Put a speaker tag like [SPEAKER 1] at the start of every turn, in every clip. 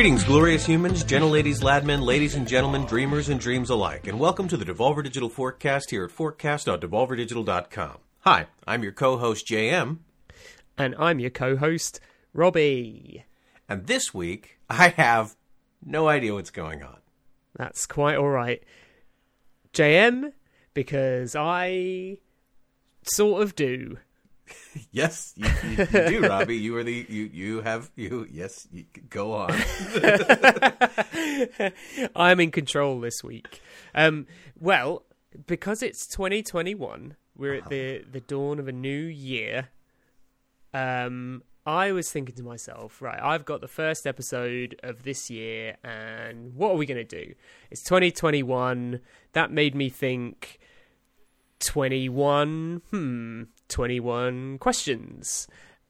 [SPEAKER 1] Greetings, glorious humans, gentle ladies, ladmen, ladies and gentlemen, dreamers and dreams alike, and welcome to the Devolver Digital Forecast here at forecast.devolverdigital.com. Hi, I'm your co-host JM,
[SPEAKER 2] And I'm your co host, Robbie.
[SPEAKER 1] and this week I have no idea what's going on.
[SPEAKER 2] That's quite all right. JM, because I sort of do.
[SPEAKER 1] Yes, you, you, you do, Robbie. You are the you you have you. Yes, you, go on.
[SPEAKER 2] I'm in control this week. Um, well, because it's 2021, we're at the, the dawn of a new year. Um, I was thinking to myself, right, I've got the first episode of this year, and what are we going to do? It's 2021. That made me think 21, hmm, 21 questions.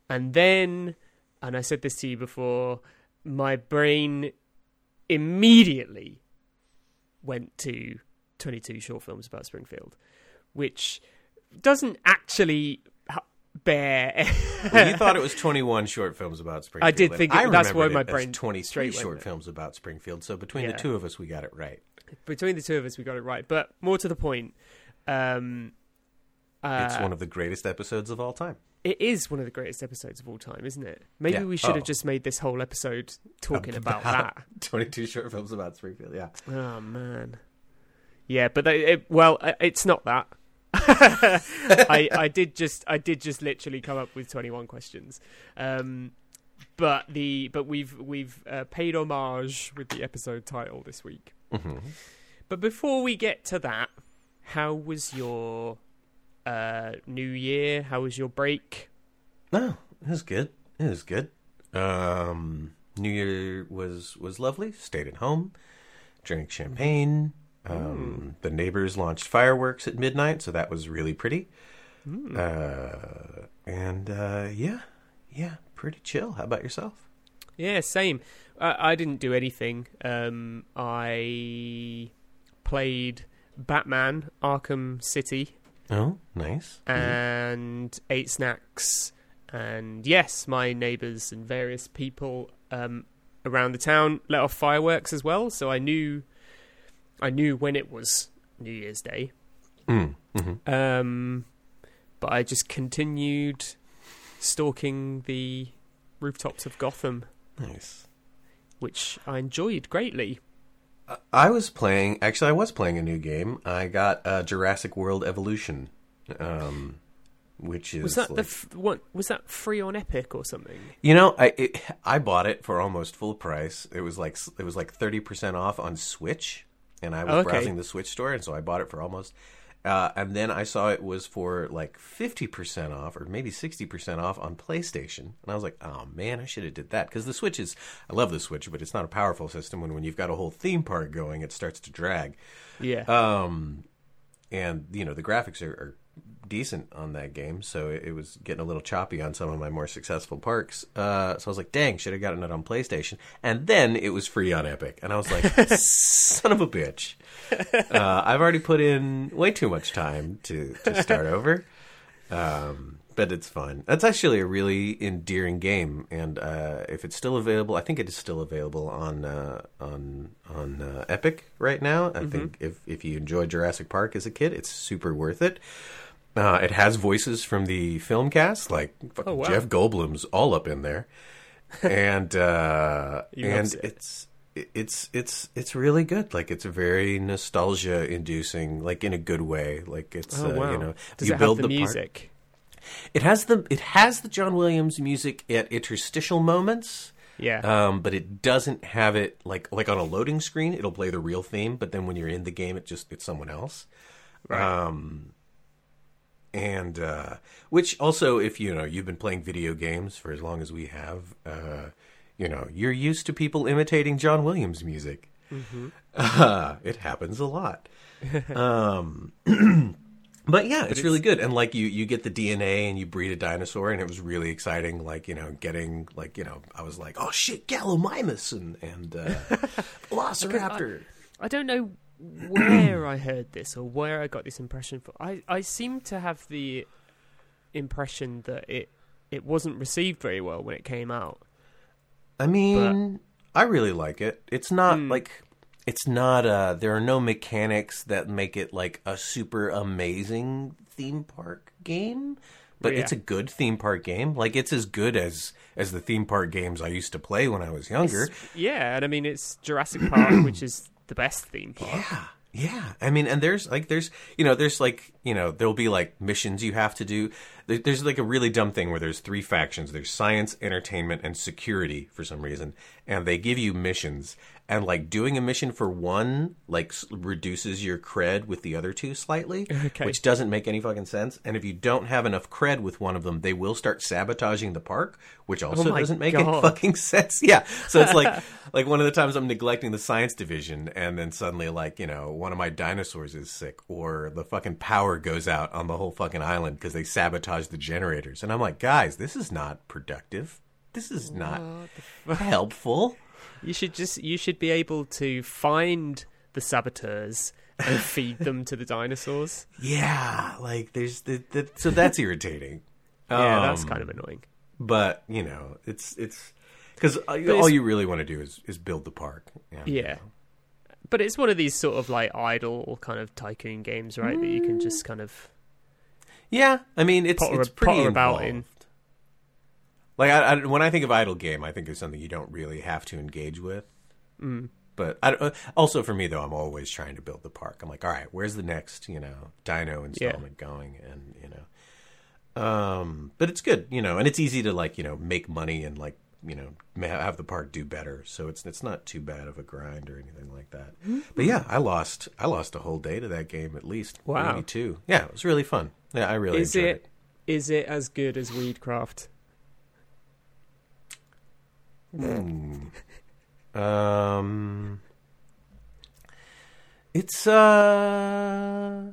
[SPEAKER 2] And then, and I said this to you before, my brain immediately went to 22 short films about Springfield, which doesn't actually bear.
[SPEAKER 1] Well, you thought it was 21 short films about Springfield.
[SPEAKER 2] I did think
[SPEAKER 1] I
[SPEAKER 2] it- that's
[SPEAKER 1] remembered
[SPEAKER 2] why my brain
[SPEAKER 1] 23
[SPEAKER 2] straight went
[SPEAKER 1] short films about Springfield. So between the two of us, we got it right.
[SPEAKER 2] Between the two of us, we got it right. But more to the point, um, uh,
[SPEAKER 1] It's one of the greatest episodes of all time.
[SPEAKER 2] it is one of the greatest episodes of all time, isn't it? Maybe
[SPEAKER 1] Yeah.
[SPEAKER 2] we should
[SPEAKER 1] Oh.
[SPEAKER 2] have just made this whole episode talking about that.
[SPEAKER 1] 22 short films about Springfield. Yeah.
[SPEAKER 2] Oh man, yeah, but they, it, well, uh, it's not that. I I did just I did just literally come up with twenty one questions, um, but the but we've we've uh, paid homage with the episode title this week.
[SPEAKER 1] hmm
[SPEAKER 2] But before we get to that, how was your uh, New Year? How was your break?
[SPEAKER 1] No, it was good. It was good. Um, New Year was was lovely. Stayed at home, drank champagne. Um, The neighbors launched fireworks at midnight, so that was really pretty. Uh, and uh, yeah, yeah, pretty chill. How about yourself?
[SPEAKER 2] Yeah, same. I, I didn't do anything. Um, I played Batman Arkham City
[SPEAKER 1] Oh, nice.
[SPEAKER 2] and ate snacks. And yes, my neighbours and various people um, around the town let off fireworks as well. So I knew, I knew when it was New Year's Day.
[SPEAKER 1] Mm, hmm
[SPEAKER 2] Um, but I just continued stalking the rooftops of Gotham,
[SPEAKER 1] Nice.
[SPEAKER 2] which I enjoyed greatly.
[SPEAKER 1] I was playing. Actually, I was playing a new game. I got uh, Jurassic World Evolution, um, which is
[SPEAKER 2] Was that the f- what? Was that free on Epic or something?
[SPEAKER 1] You know, I it, I bought it for almost full price. It was like it was like thirty percent off on Switch, and I was
[SPEAKER 2] Oh, Okay.
[SPEAKER 1] browsing the Switch store, and so I bought it for almost. Uh, and then I saw it was for like fifty percent off, or maybe sixty percent off on PlayStation, and I was like, "Oh man, I should have did that." Because the Switch is, I love the Switch, but it's not a powerful system. When when you've got a whole theme park going, it starts to drag.
[SPEAKER 2] Yeah.
[SPEAKER 1] Um, and you know the graphics are, are decent on that game, so it, it was getting a little choppy on some of my more successful parks. Uh, so I was like, "Dang, should have gotten it on PlayStation." And then it was free on Epic, and I was like, "Son of a bitch!" Uh, I've already put in way too much time to to start over. Um, but it's fun. That's actually a really endearing game, and uh, if it's still available, I think it is still available on uh, on on uh, Epic right now. I think if if you enjoyed Jurassic Park as a kid, it's super worth it. Uh, it has voices from the film cast, like fucking
[SPEAKER 2] Oh, wow.
[SPEAKER 1] Jeff Goldblum's all up in there, and uh, and it's it's it's it's really good. Like it's very nostalgia inducing, like in a good way. Like it's
[SPEAKER 2] oh
[SPEAKER 1] uh, you know
[SPEAKER 2] Does
[SPEAKER 1] you build
[SPEAKER 2] the,
[SPEAKER 1] the part-
[SPEAKER 2] music?
[SPEAKER 1] it has the it has the John Williams music at interstitial moments,
[SPEAKER 2] Yeah.
[SPEAKER 1] um, but it doesn't have it like like on a loading screen. It'll play the real theme, but then when you're in the game, it just it's someone else.
[SPEAKER 2] Right.
[SPEAKER 1] Um, and uh, which also, if you know you've been playing video games for as long as we have, uh, you know you're used to people imitating John Williams music. Uh, it happens a lot. um, but yeah, it's, really good. And like you, you get the DNA and you breed a dinosaur, and it was really exciting. Like you know, getting like you know, I was like, oh shit, Gallimimus and and uh, Velociraptor.
[SPEAKER 2] I don't know where I heard this or where I got this impression from. I, I seem to have the impression that it it wasn't received very well when it came out.
[SPEAKER 1] I mean, I really like it. It's not
[SPEAKER 2] Hmm.
[SPEAKER 1] like it's not uh there are no mechanics that make it like a super amazing theme park game, but
[SPEAKER 2] Yeah.
[SPEAKER 1] it's a good theme park game. Like it's as good as as the theme park games I used to play when I was younger.
[SPEAKER 2] Yeah, and I mean it's Jurassic Park, which is the best theme park.
[SPEAKER 1] Yeah. Yeah. I mean, and there's like, there's, you know, there's like, you know, there'll be like missions you have to do. There- There's like a really dumb thing where there's three factions there's science, entertainment, and security for some reason. And they give you missions. And like doing a mission for one, like s- reduces your cred with the other two slightly,
[SPEAKER 2] Okay.
[SPEAKER 1] which doesn't make any fucking sense. And if you don't have enough cred with one of them, they will start sabotaging the park, which also
[SPEAKER 2] Oh
[SPEAKER 1] doesn't make any fucking sense. Yeah. So it's like like one of the times I'm neglecting the science division and then suddenly like, you know, one of my dinosaurs is sick or the fucking power goes out on the whole fucking island because they sabotage the generators. And I'm like, guys, this is not productive. This is not helpful.
[SPEAKER 2] You should just you should be able to find the saboteurs and feed them to the dinosaurs.
[SPEAKER 1] Yeah, like there's the, the so that's irritating.
[SPEAKER 2] Yeah, that's
[SPEAKER 1] Um,
[SPEAKER 2] kind of annoying.
[SPEAKER 1] But you know, it's it's because all
[SPEAKER 2] it's-
[SPEAKER 1] you really want to do is is build the park.
[SPEAKER 2] Yeah. But it's one of these sort of like idle kind of tycoon games, right? That you can just kind of
[SPEAKER 1] Yeah, I mean it's
[SPEAKER 2] Potter-
[SPEAKER 1] it's pretty
[SPEAKER 2] potter about
[SPEAKER 1] involved.
[SPEAKER 2] in.
[SPEAKER 1] Like I, I, when I think of idle game, I think of something you don't really have to engage with.
[SPEAKER 2] Mm.
[SPEAKER 1] But I, uh, also for me though, I'm always trying to build the park. I'm like, all right, where's the next you know Dino installment going? And you know, um, but it's good, you know, and it's easy to like you know make money and like you know have the park do better. So it's it's not too bad of a grind or anything like that. But yeah, I lost I lost a whole day to that game at least.
[SPEAKER 2] Wow.
[SPEAKER 1] maybe two. Yeah, it was really fun. Yeah, I really
[SPEAKER 2] Is
[SPEAKER 1] enjoyed
[SPEAKER 2] it is it as good as Weedcraft?
[SPEAKER 1] Um, it's uh,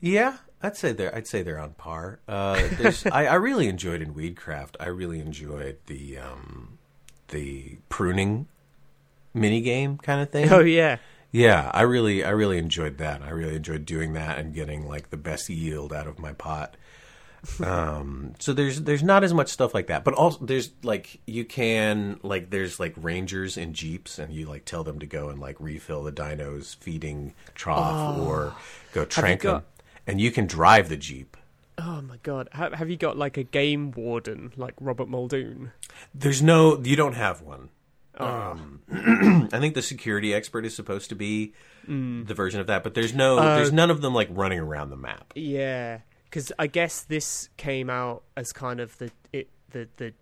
[SPEAKER 1] yeah, I'd say they're I'd say they're on par. Uh, I, I really enjoyed in Weedcraft. I really enjoyed the um, the pruning mini game kind of thing.
[SPEAKER 2] Oh yeah,
[SPEAKER 1] Yeah, I really, I really enjoyed that. I really enjoyed doing that and getting like the best yield out of my pot. Um, so there's there's not as much stuff like that, but also there's like you can like there's like rangers in jeeps, and you like tell them to go and like refill the dino's feeding trough or go trank them,
[SPEAKER 2] got-
[SPEAKER 1] and you can drive the jeep.
[SPEAKER 2] Oh my god, have, have you got like a game warden like Robert Muldoon?
[SPEAKER 1] There's no, you don't have one.
[SPEAKER 2] Oh.
[SPEAKER 1] Um, I think the security expert is supposed to be the version of that, but there's no,
[SPEAKER 2] Uh,
[SPEAKER 1] there's none of them like running around the map.
[SPEAKER 2] Yeah, because I guess this came out as kind of the it the the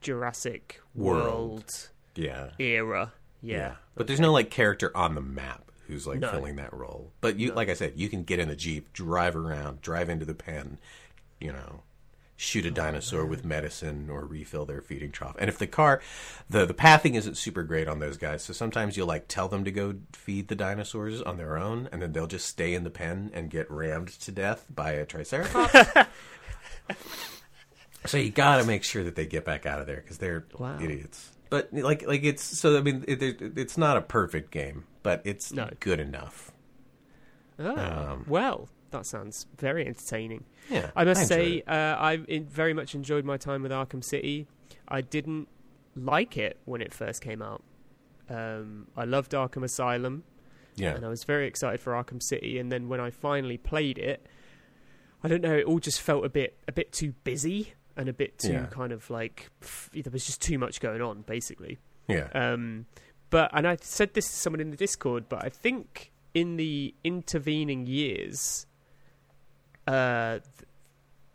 [SPEAKER 2] Jurassic
[SPEAKER 1] World.
[SPEAKER 2] World,
[SPEAKER 1] Yeah.
[SPEAKER 2] era. Yeah.
[SPEAKER 1] But there's no like character on the map who's like
[SPEAKER 2] No.
[SPEAKER 1] filling that role. But you like I said, you can get in the Jeep, drive around, drive into the pen, you know, shoot a dinosaur with medicine or refill their feeding trough. And if the car the the pathing isn't super great on those guys, so sometimes you'll like tell them to go feed the dinosaurs on their own and then they'll just stay in the pen and get rammed to death by a triceratops. so you got to make sure that they get back out of there cuz they're
[SPEAKER 2] Wow.
[SPEAKER 1] idiots. But like like it's so I mean it, it, it's not a perfect game, but it's
[SPEAKER 2] No.
[SPEAKER 1] good enough.
[SPEAKER 2] Oh,
[SPEAKER 1] Um,
[SPEAKER 2] well, that sounds very entertaining.
[SPEAKER 1] Yeah,
[SPEAKER 2] I must
[SPEAKER 1] enjoyed
[SPEAKER 2] say, uh, I very much enjoyed my time with Arkham City. I didn't like it when it first came out. Um, I loved Arkham Asylum,
[SPEAKER 1] yeah,
[SPEAKER 2] and I was very excited for Arkham City. And then when I finally played it, I don't know, it all just felt a bit a bit too busy and a bit too
[SPEAKER 1] Yeah.
[SPEAKER 2] kind of like f- there was just too much going on, basically.
[SPEAKER 1] yeah,
[SPEAKER 2] Um, but and I said this to someone in the Discord, but I think in the intervening years, uh, th-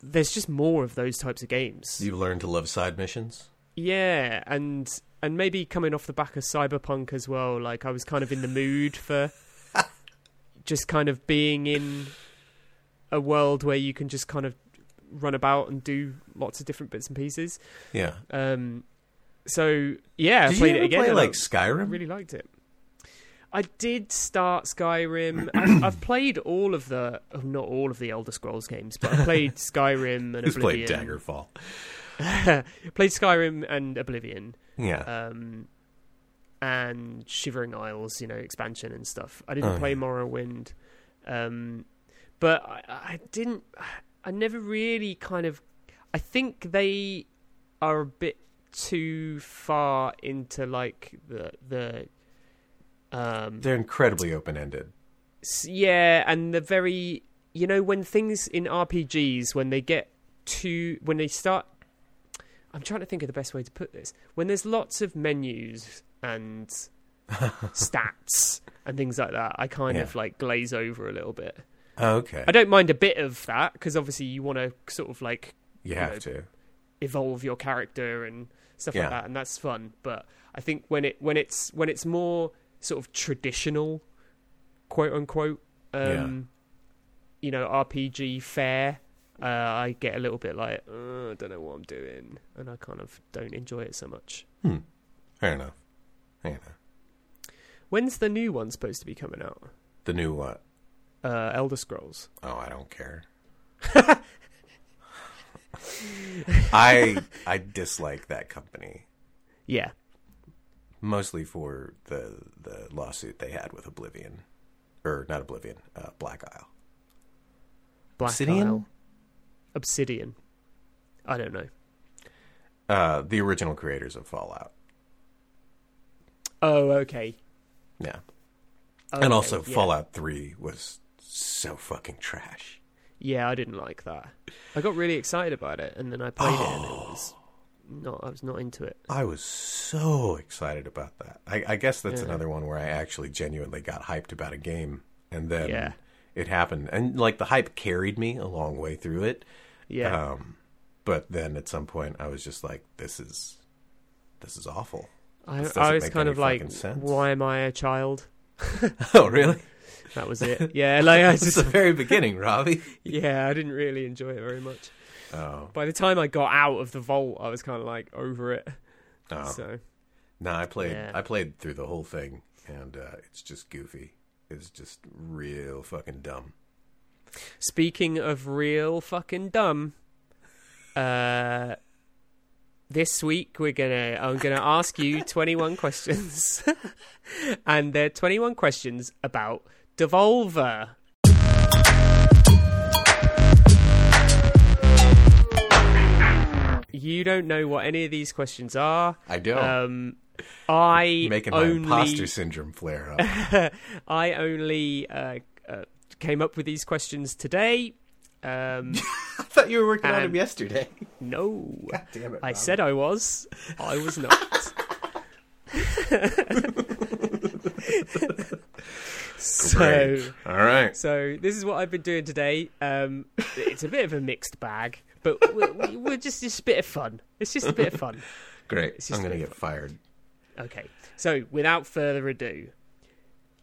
[SPEAKER 2] there's just more of those types of games.
[SPEAKER 1] You've learned to love side missions.
[SPEAKER 2] Yeah, and and maybe coming off the back of Cyberpunk as well. Like I was kind of in the mood for just kind of being in a world where you can just kind of run about and do lots of different bits and pieces.
[SPEAKER 1] Yeah.
[SPEAKER 2] Um, so yeah,
[SPEAKER 1] Did
[SPEAKER 2] I played it again.
[SPEAKER 1] play like Skyrim?
[SPEAKER 2] really liked it. I did start Skyrim. I've, I've played all of the, oh, not all of the Elder Scrolls games, but I played Skyrim and
[SPEAKER 1] Who's played Daggerfall?
[SPEAKER 2] played Skyrim and Oblivion,
[SPEAKER 1] Yeah.
[SPEAKER 2] um, and Shivering Isles, you know, expansion and stuff. I didn't
[SPEAKER 1] Oh,
[SPEAKER 2] play
[SPEAKER 1] yeah.
[SPEAKER 2] Morrowind, um, but I, I didn't. I never really kind of. I think they are a bit too far into like the the um
[SPEAKER 1] They're incredibly open ended.
[SPEAKER 2] yeah, and the very you know when things in RPGs when they get too when they start I'm trying to think of the best way to put this. When there's lots of menus and stats and things like that, I kind
[SPEAKER 1] Yeah.
[SPEAKER 2] of like glaze over a little bit.
[SPEAKER 1] Okay.
[SPEAKER 2] I don't mind a bit of that because obviously you want to sort of like
[SPEAKER 1] You
[SPEAKER 2] you
[SPEAKER 1] have
[SPEAKER 2] know,
[SPEAKER 1] to.
[SPEAKER 2] evolve your character and stuff
[SPEAKER 1] Yeah.
[SPEAKER 2] like that, and that's fun. But I think when it when it's when it's more sort of traditional, quote unquote, um, you know, RPG fare, uh, I get a little bit like uh, I don't know what I'm doing, and I kind of don't enjoy it so much.
[SPEAKER 1] Hmm. Fair enough. Fair enough.
[SPEAKER 2] When's the new one supposed to be coming out?
[SPEAKER 1] The new what?
[SPEAKER 2] Uh, Elder Scrolls.
[SPEAKER 1] Oh, I don't care. I I dislike that company
[SPEAKER 2] Yeah,
[SPEAKER 1] mostly for the the lawsuit they had with Oblivion, or not Oblivion, uh, Black Isle.
[SPEAKER 2] Black
[SPEAKER 1] Obsidian?
[SPEAKER 2] Isle. Obsidian. I don't know.
[SPEAKER 1] Uh, the original creators of Fallout.
[SPEAKER 2] Oh, okay.
[SPEAKER 1] Yeah,
[SPEAKER 2] Okay,
[SPEAKER 1] and also
[SPEAKER 2] yeah.
[SPEAKER 1] Fallout Three was so fucking trash.
[SPEAKER 2] Yeah, I didn't like that. I got really excited about it, and then I played it, and it
[SPEAKER 1] Oh.
[SPEAKER 2] was not. I was not into it.
[SPEAKER 1] I was so excited about that. I, I guess that's
[SPEAKER 2] Yeah.
[SPEAKER 1] another one where I actually genuinely got hyped about a game, and then
[SPEAKER 2] Yeah.
[SPEAKER 1] it happened, and like the hype carried me a long way through it.
[SPEAKER 2] Yeah,
[SPEAKER 1] Um, but then at some point, I was just like, "This is, this is awful."
[SPEAKER 2] I,
[SPEAKER 1] this
[SPEAKER 2] I was kind of like. "Why am I a child?"
[SPEAKER 1] oh, really?
[SPEAKER 2] That was it. Yeah, like I
[SPEAKER 1] It's
[SPEAKER 2] just,
[SPEAKER 1] the very beginning, Robbie.
[SPEAKER 2] yeah, I didn't really enjoy it very much.
[SPEAKER 1] Oh,
[SPEAKER 2] By the time I got out of the vault, I was kind of like over it.
[SPEAKER 1] no,
[SPEAKER 2] So
[SPEAKER 1] no. I played,
[SPEAKER 2] Yeah.
[SPEAKER 1] I played through the whole thing, and uh, it's just goofy. It's just real fucking dumb.
[SPEAKER 2] Speaking of real fucking dumb, uh, this week we're gonna I'm gonna ask you 21 questions, and they're 21 questions about Devolver. You don't know what any of these questions are.
[SPEAKER 1] I don't.
[SPEAKER 2] Um, I
[SPEAKER 1] Making my imposter syndrome flare up.
[SPEAKER 2] I only uh, uh, came up with these questions today. Um,
[SPEAKER 1] I thought you were working on them yesterday.
[SPEAKER 2] no,
[SPEAKER 1] God damn it!
[SPEAKER 2] I said I was. I was not. so.
[SPEAKER 1] All right.
[SPEAKER 2] so this is what I've been doing today. Um, it's a bit of a mixed bag, but we're, we- we're just just a bit of fun. It's just a bit of fun.
[SPEAKER 1] Great.
[SPEAKER 2] It's just
[SPEAKER 1] I'm gonna
[SPEAKER 2] a bit
[SPEAKER 1] get fired.
[SPEAKER 2] Okay, so without further ado,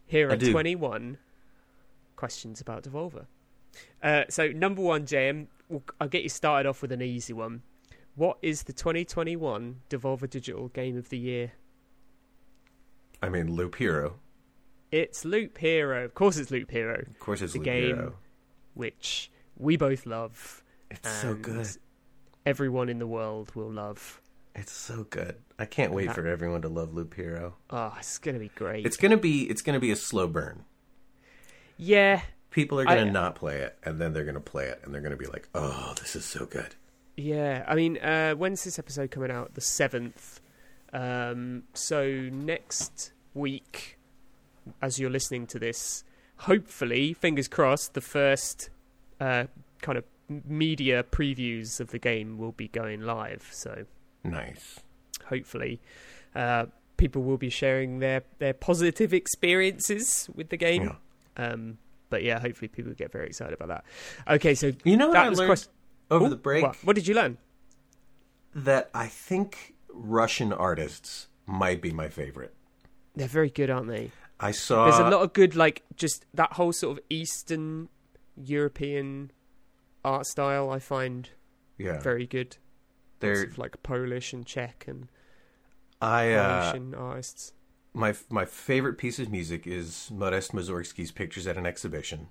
[SPEAKER 2] here are 21 questions about Devolver. Uh, so, number one, JM, we'll- I'll get you started off with an easy one. What is the 2021 Devolver Digital Game of the Year?
[SPEAKER 1] I mean, Loop Hero.
[SPEAKER 2] It's Loop Hero. Of course, it's Loop Hero,
[SPEAKER 1] Of course, it's
[SPEAKER 2] The
[SPEAKER 1] Loop
[SPEAKER 2] game.
[SPEAKER 1] Hero.
[SPEAKER 2] which we both love.
[SPEAKER 1] It's so good.
[SPEAKER 2] Everyone in the world will love.
[SPEAKER 1] It's so good. I can't wait
[SPEAKER 2] That-
[SPEAKER 1] for everyone to love Loop Hero.
[SPEAKER 2] Oh, it's going to be great.
[SPEAKER 1] It's gonna be. It's gonna be a slow burn.
[SPEAKER 2] yeah,
[SPEAKER 1] People are gonna
[SPEAKER 2] I-
[SPEAKER 1] not play it, and then they're gonna play it, and they're gonna be like, "Oh, this is so good."
[SPEAKER 2] Yeah, I mean, uh, when's this episode coming out? The seventh. Um, so next week, as you're listening to this, hopefully, fingers crossed, the first uh, kind of media previews of the game will be going live. So
[SPEAKER 1] Nice.
[SPEAKER 2] hopefully, uh, people will be sharing their their positive experiences with the game.
[SPEAKER 1] Yeah.
[SPEAKER 2] Um, but yeah, hopefully, people get very excited about that. Okay, so
[SPEAKER 1] You know what
[SPEAKER 2] that
[SPEAKER 1] I
[SPEAKER 2] was
[SPEAKER 1] learned
[SPEAKER 2] quest-
[SPEAKER 1] over
[SPEAKER 2] Ooh,
[SPEAKER 1] the break?
[SPEAKER 2] What, what did you learn?
[SPEAKER 1] That I think Russian artists might be my favorite.
[SPEAKER 2] They're very good, aren't they?
[SPEAKER 1] I saw.
[SPEAKER 2] There's a lot of good, like just that whole sort of Eastern European art style. I find
[SPEAKER 1] Yeah,
[SPEAKER 2] very good.
[SPEAKER 1] They're.
[SPEAKER 2] of, like Polish and Czech and
[SPEAKER 1] I uh,
[SPEAKER 2] Russian artists.
[SPEAKER 1] my my favorite piece of music is Modest Mussorgsky's "Pictures at an Exhibition."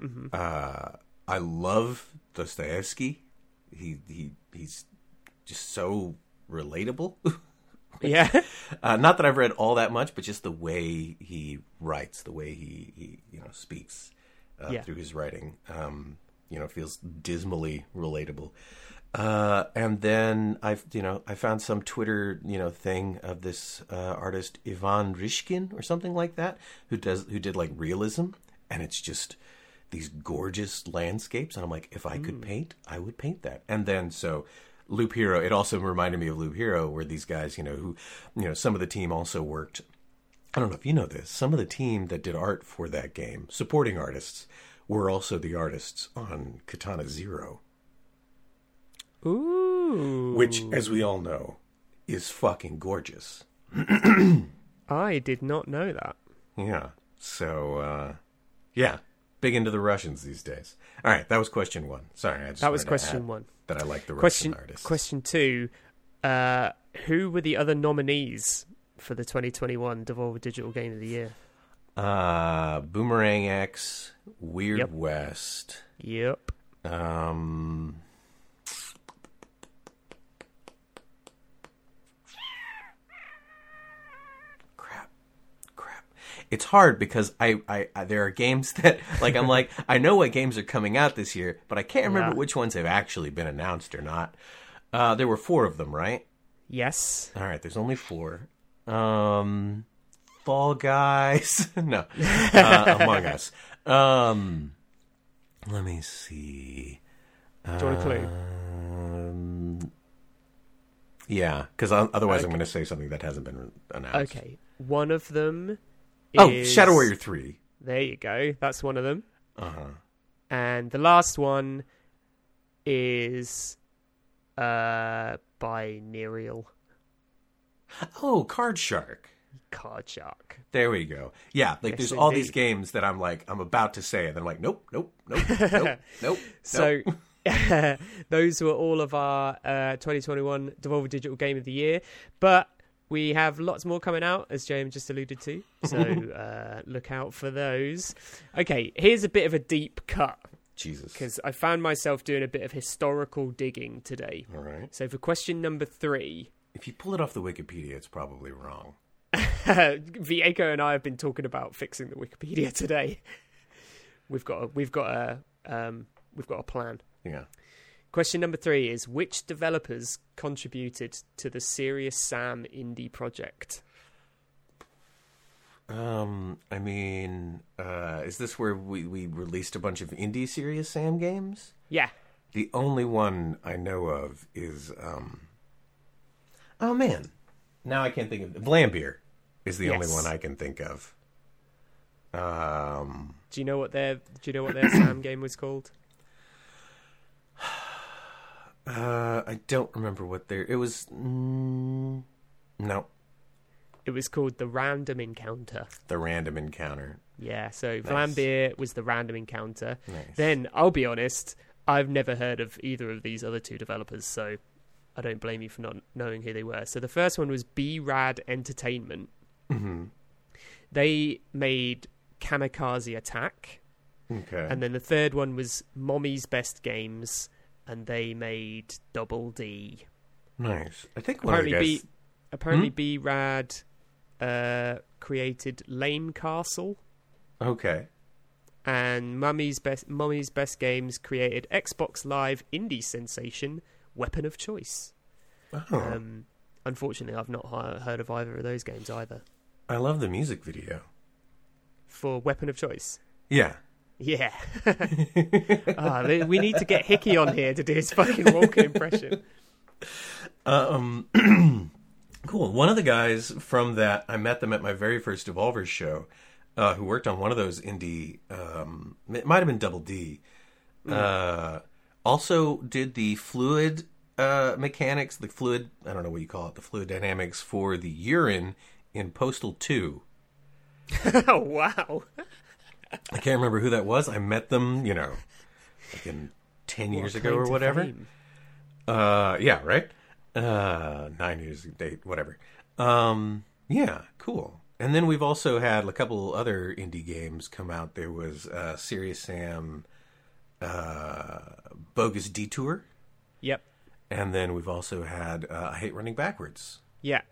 [SPEAKER 2] hmm
[SPEAKER 1] Uh, I love Dostoevsky. He he he's just so relatable.
[SPEAKER 2] Yeah,
[SPEAKER 1] Uh, not that I've read all that much, but just the way he writes, the way he, he you know speaks uh,
[SPEAKER 2] Yeah.
[SPEAKER 1] through his writing, um, you know, feels dismally relatable. Uh, and then I, you know, I found some Twitter, you know, thing of this uh, artist Ivan Shishkin or something like that, who does who did like realism, and it's just these gorgeous landscapes. And I'm like, if I could paint, I would paint that. And then so Loop Hero, it also reminded me of Loop Hero, where these guys, you know, who, you know, some of the team also worked. I don't know if you know this. Some of the team that did art for that game, supporting artists, were also the artists on Katana Zero
[SPEAKER 2] Ooh.
[SPEAKER 1] which, as we all know, is fucking gorgeous.
[SPEAKER 2] I did not know that.
[SPEAKER 1] Yeah. So, uh, yeah, big into the Russians these days. All right, that was question one. Sorry, I just
[SPEAKER 2] That was question one.
[SPEAKER 1] That I like the
[SPEAKER 2] Question
[SPEAKER 1] Russian artists.
[SPEAKER 2] question two. Uh, who were the other nominees for the 2021 Devolver Digital Game of the Year?
[SPEAKER 1] Uh, Boomerang X, Weird
[SPEAKER 2] Yep.
[SPEAKER 1] West.
[SPEAKER 2] Yep.
[SPEAKER 1] Um, crap, crap. It's hard because I, I, I there are games that like I'm like I know what games are coming out this year, but I can't remember
[SPEAKER 2] Yeah.
[SPEAKER 1] which ones have actually been announced or not. Uh, there were four of them, right?
[SPEAKER 2] Yes.
[SPEAKER 1] All right, there's only four. Um, Fall Guys, no, uh, Among Us. Um, let me see.
[SPEAKER 2] Do you want a clue?
[SPEAKER 1] Um, yeah, because otherwise I'm going to say something that hasn't been announced.
[SPEAKER 2] Okay. One of them.
[SPEAKER 1] Oh,
[SPEAKER 2] is-
[SPEAKER 1] Shadow Warrior Three.
[SPEAKER 2] There you go. That's one of them.
[SPEAKER 1] Uh huh.
[SPEAKER 2] And the last one is uh by Nerial
[SPEAKER 1] Oh, Card Shark.
[SPEAKER 2] Card Shark.
[SPEAKER 1] There we go. Yeah, like
[SPEAKER 2] Yes,
[SPEAKER 1] there's all these games that I'm like I'm about to say, and then I'm like, nope, nope, nope, nope, nope.
[SPEAKER 2] So
[SPEAKER 1] nope.
[SPEAKER 2] those were all of our uh, 2021 Devolver Digital Game of the Year. But we have lots more coming out, as James just alluded to. So uh, look out for those. Okay, here's a bit of a deep cut
[SPEAKER 1] Jesus.
[SPEAKER 2] because I found myself doing a bit of historical digging today.
[SPEAKER 1] All right.
[SPEAKER 2] So for question number three,
[SPEAKER 1] If you pull it off the Wikipedia, it's probably wrong.
[SPEAKER 2] Viego and I have been talking about fixing the Wikipedia today. We've got a, we've got a um, we've got a plan.
[SPEAKER 1] Yeah.
[SPEAKER 2] Question number three is which developers contributed to the Serious Sam indie project?
[SPEAKER 1] Um, I mean, uh, is this where we, we released a bunch of indie Serious Sam games?
[SPEAKER 2] Yeah,
[SPEAKER 1] The only one I know of is, um, oh man, now I can't think of Vlambeer is the only one I can think of. Um,
[SPEAKER 2] do you know what their do you know what their Sam game was called?
[SPEAKER 1] uh, I don't remember what their it was. Mm, no,
[SPEAKER 2] It was called the Random Encounter.
[SPEAKER 1] the random encounter.
[SPEAKER 2] Yeah, so
[SPEAKER 1] Nice.
[SPEAKER 2] Vlambeer was the Random Encounter.
[SPEAKER 1] Nice.
[SPEAKER 2] Then I'll be honest, I've never heard of either of these other two developers, so I don't blame you for not knowing who they were. So the first one was B Rad Entertainment.
[SPEAKER 1] Hmm
[SPEAKER 2] They made Kamikaze Attack.
[SPEAKER 1] Okay.
[SPEAKER 2] And then the third one was Mommy's Best Games, and they made Double D.
[SPEAKER 1] nice. I think one
[SPEAKER 2] Apparently,
[SPEAKER 1] guys.
[SPEAKER 2] B apparently
[SPEAKER 1] Hmm?
[SPEAKER 2] B Rad uh, created Lane Castle,
[SPEAKER 1] Okay.
[SPEAKER 2] and Mummy's Best Mummy's Best Games created Xbox Live indie sensation Weapon of Choice.
[SPEAKER 1] Oh,
[SPEAKER 2] Um, unfortunately, I've not heard of either of those games either.
[SPEAKER 1] I love the music video.
[SPEAKER 2] For Weapon of Choice.
[SPEAKER 1] Yeah.
[SPEAKER 2] Yeah. Ah, we- need to get Hickey on here to do his fucking Walken impression.
[SPEAKER 1] Um, cool. One of the guys from that, I met them at my very first Devolver show, uh, who worked on one of those indie. Um, it might have been Double D. Uh, also did the fluid uh, mechanics, the fluid. I don't know what you call it, the fluid dynamics for the urine in Postal Two.
[SPEAKER 2] oh, wow.
[SPEAKER 1] I can't remember who that was. I met them, you know, like in ten years ago or whatever.
[SPEAKER 2] fame.
[SPEAKER 1] Uh, yeah, right. Uh, nine years date, whatever. Um, yeah, cool. And then we've also had a couple other indie games come out. There was uh, Serious Sam, uh, Bogus Detour,
[SPEAKER 2] Yep.
[SPEAKER 1] and then we've also had uh, I Hate Running Backwards.
[SPEAKER 2] Yeah.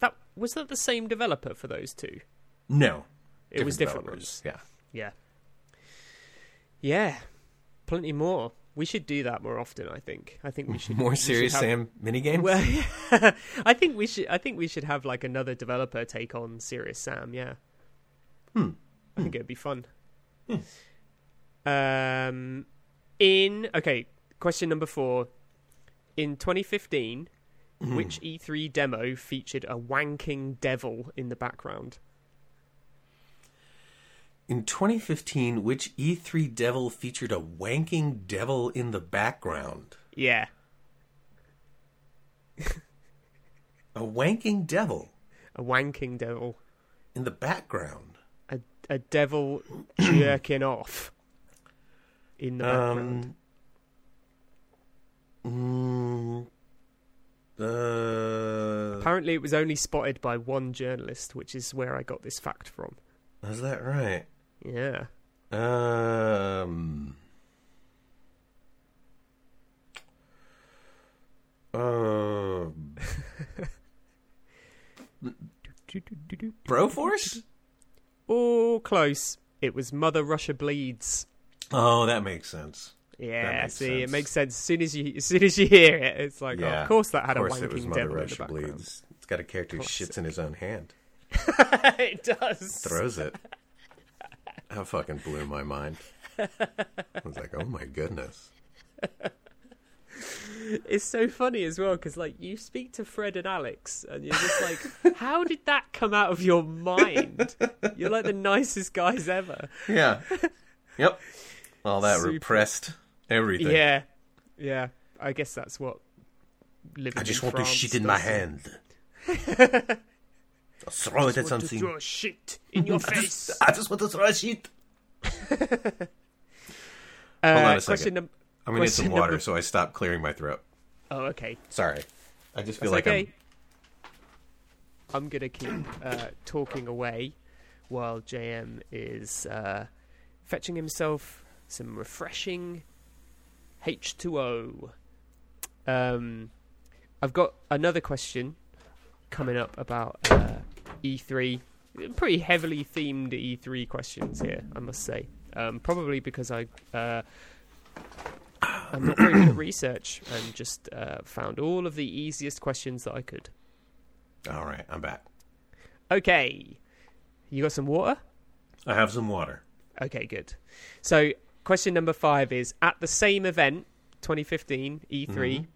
[SPEAKER 2] That was that the same developer for those two?
[SPEAKER 1] No,
[SPEAKER 2] It was different ones.
[SPEAKER 1] Yeah.
[SPEAKER 2] Yeah. Yeah. Plenty more. We should do that more often. I think. I think we should
[SPEAKER 1] More
[SPEAKER 2] we should
[SPEAKER 1] serious
[SPEAKER 2] have-
[SPEAKER 1] Sam minigames?
[SPEAKER 2] Well, I think we should. I think we should have like another developer take on Serious Sam. Yeah.
[SPEAKER 1] Hmm.
[SPEAKER 2] I think it'd be fun. Um, in okay, question number four. In 2015,
[SPEAKER 1] Hmm.
[SPEAKER 2] which E3 demo featured a wanking devil in the background?
[SPEAKER 1] In 2015, which E3 devil featured a wanking devil in the background?
[SPEAKER 2] Yeah,
[SPEAKER 1] A wanking devil
[SPEAKER 2] a wanking devil,
[SPEAKER 1] in the background.
[SPEAKER 2] a a devil jerking off in the background.
[SPEAKER 1] Um, mm, uh,
[SPEAKER 2] Apparently, it was only spotted by one journalist, which is where I got this fact from.
[SPEAKER 1] is that right?
[SPEAKER 2] Yeah.
[SPEAKER 1] Um. Uh, Broforce?
[SPEAKER 2] Oh, close. It was Mother Russia Bleeds.
[SPEAKER 1] Oh, that makes sense.
[SPEAKER 2] Yeah, see, it makes sense as soon as you as soon as you hear it. It's like, oh, of course that had a
[SPEAKER 1] course, was
[SPEAKER 2] wanking devil
[SPEAKER 1] Russia
[SPEAKER 2] in the background.
[SPEAKER 1] bleeds. It's got a character who shits in his own hand,
[SPEAKER 2] it does.
[SPEAKER 1] throws it. That fucking blew my mind. I was like, oh my goodness.
[SPEAKER 2] It's so funny as well because like you speak to Fred and Alex, and you're just like, how did that come out of your mind? You're like the nicest guys ever.
[SPEAKER 1] Yeah. Yep. All that
[SPEAKER 2] Super.
[SPEAKER 1] repressed everything.
[SPEAKER 2] Yeah, yeah. I guess that's what. Living
[SPEAKER 1] I just want to shit in my hand. Throw it at
[SPEAKER 2] Want to
[SPEAKER 1] something.
[SPEAKER 2] throw shit in your
[SPEAKER 1] I
[SPEAKER 2] face.
[SPEAKER 1] just, I just want to throw a shit.
[SPEAKER 2] Uh,
[SPEAKER 1] on a second.
[SPEAKER 2] number.
[SPEAKER 1] I'm gonna need some water,
[SPEAKER 2] number-
[SPEAKER 1] so I stop clearing my throat.
[SPEAKER 2] Oh, okay.
[SPEAKER 1] Sorry. I just feel
[SPEAKER 2] That's
[SPEAKER 1] like
[SPEAKER 2] okay. I'm. I'm gonna keep uh, talking away while JM is uh, fetching himself some refreshing H2O. Um, I've got another question coming up about uh, E3. Pretty heavily themed E3 questions here, I must say. Um, probably because I. Uh, I'm not very good at research and just uh, found all of the easiest questions that I could.
[SPEAKER 1] All right, I'm back.
[SPEAKER 2] Okay. You got some water?
[SPEAKER 1] I have some water.
[SPEAKER 2] Okay, good. So, question number five is At the same event, 2015 E3,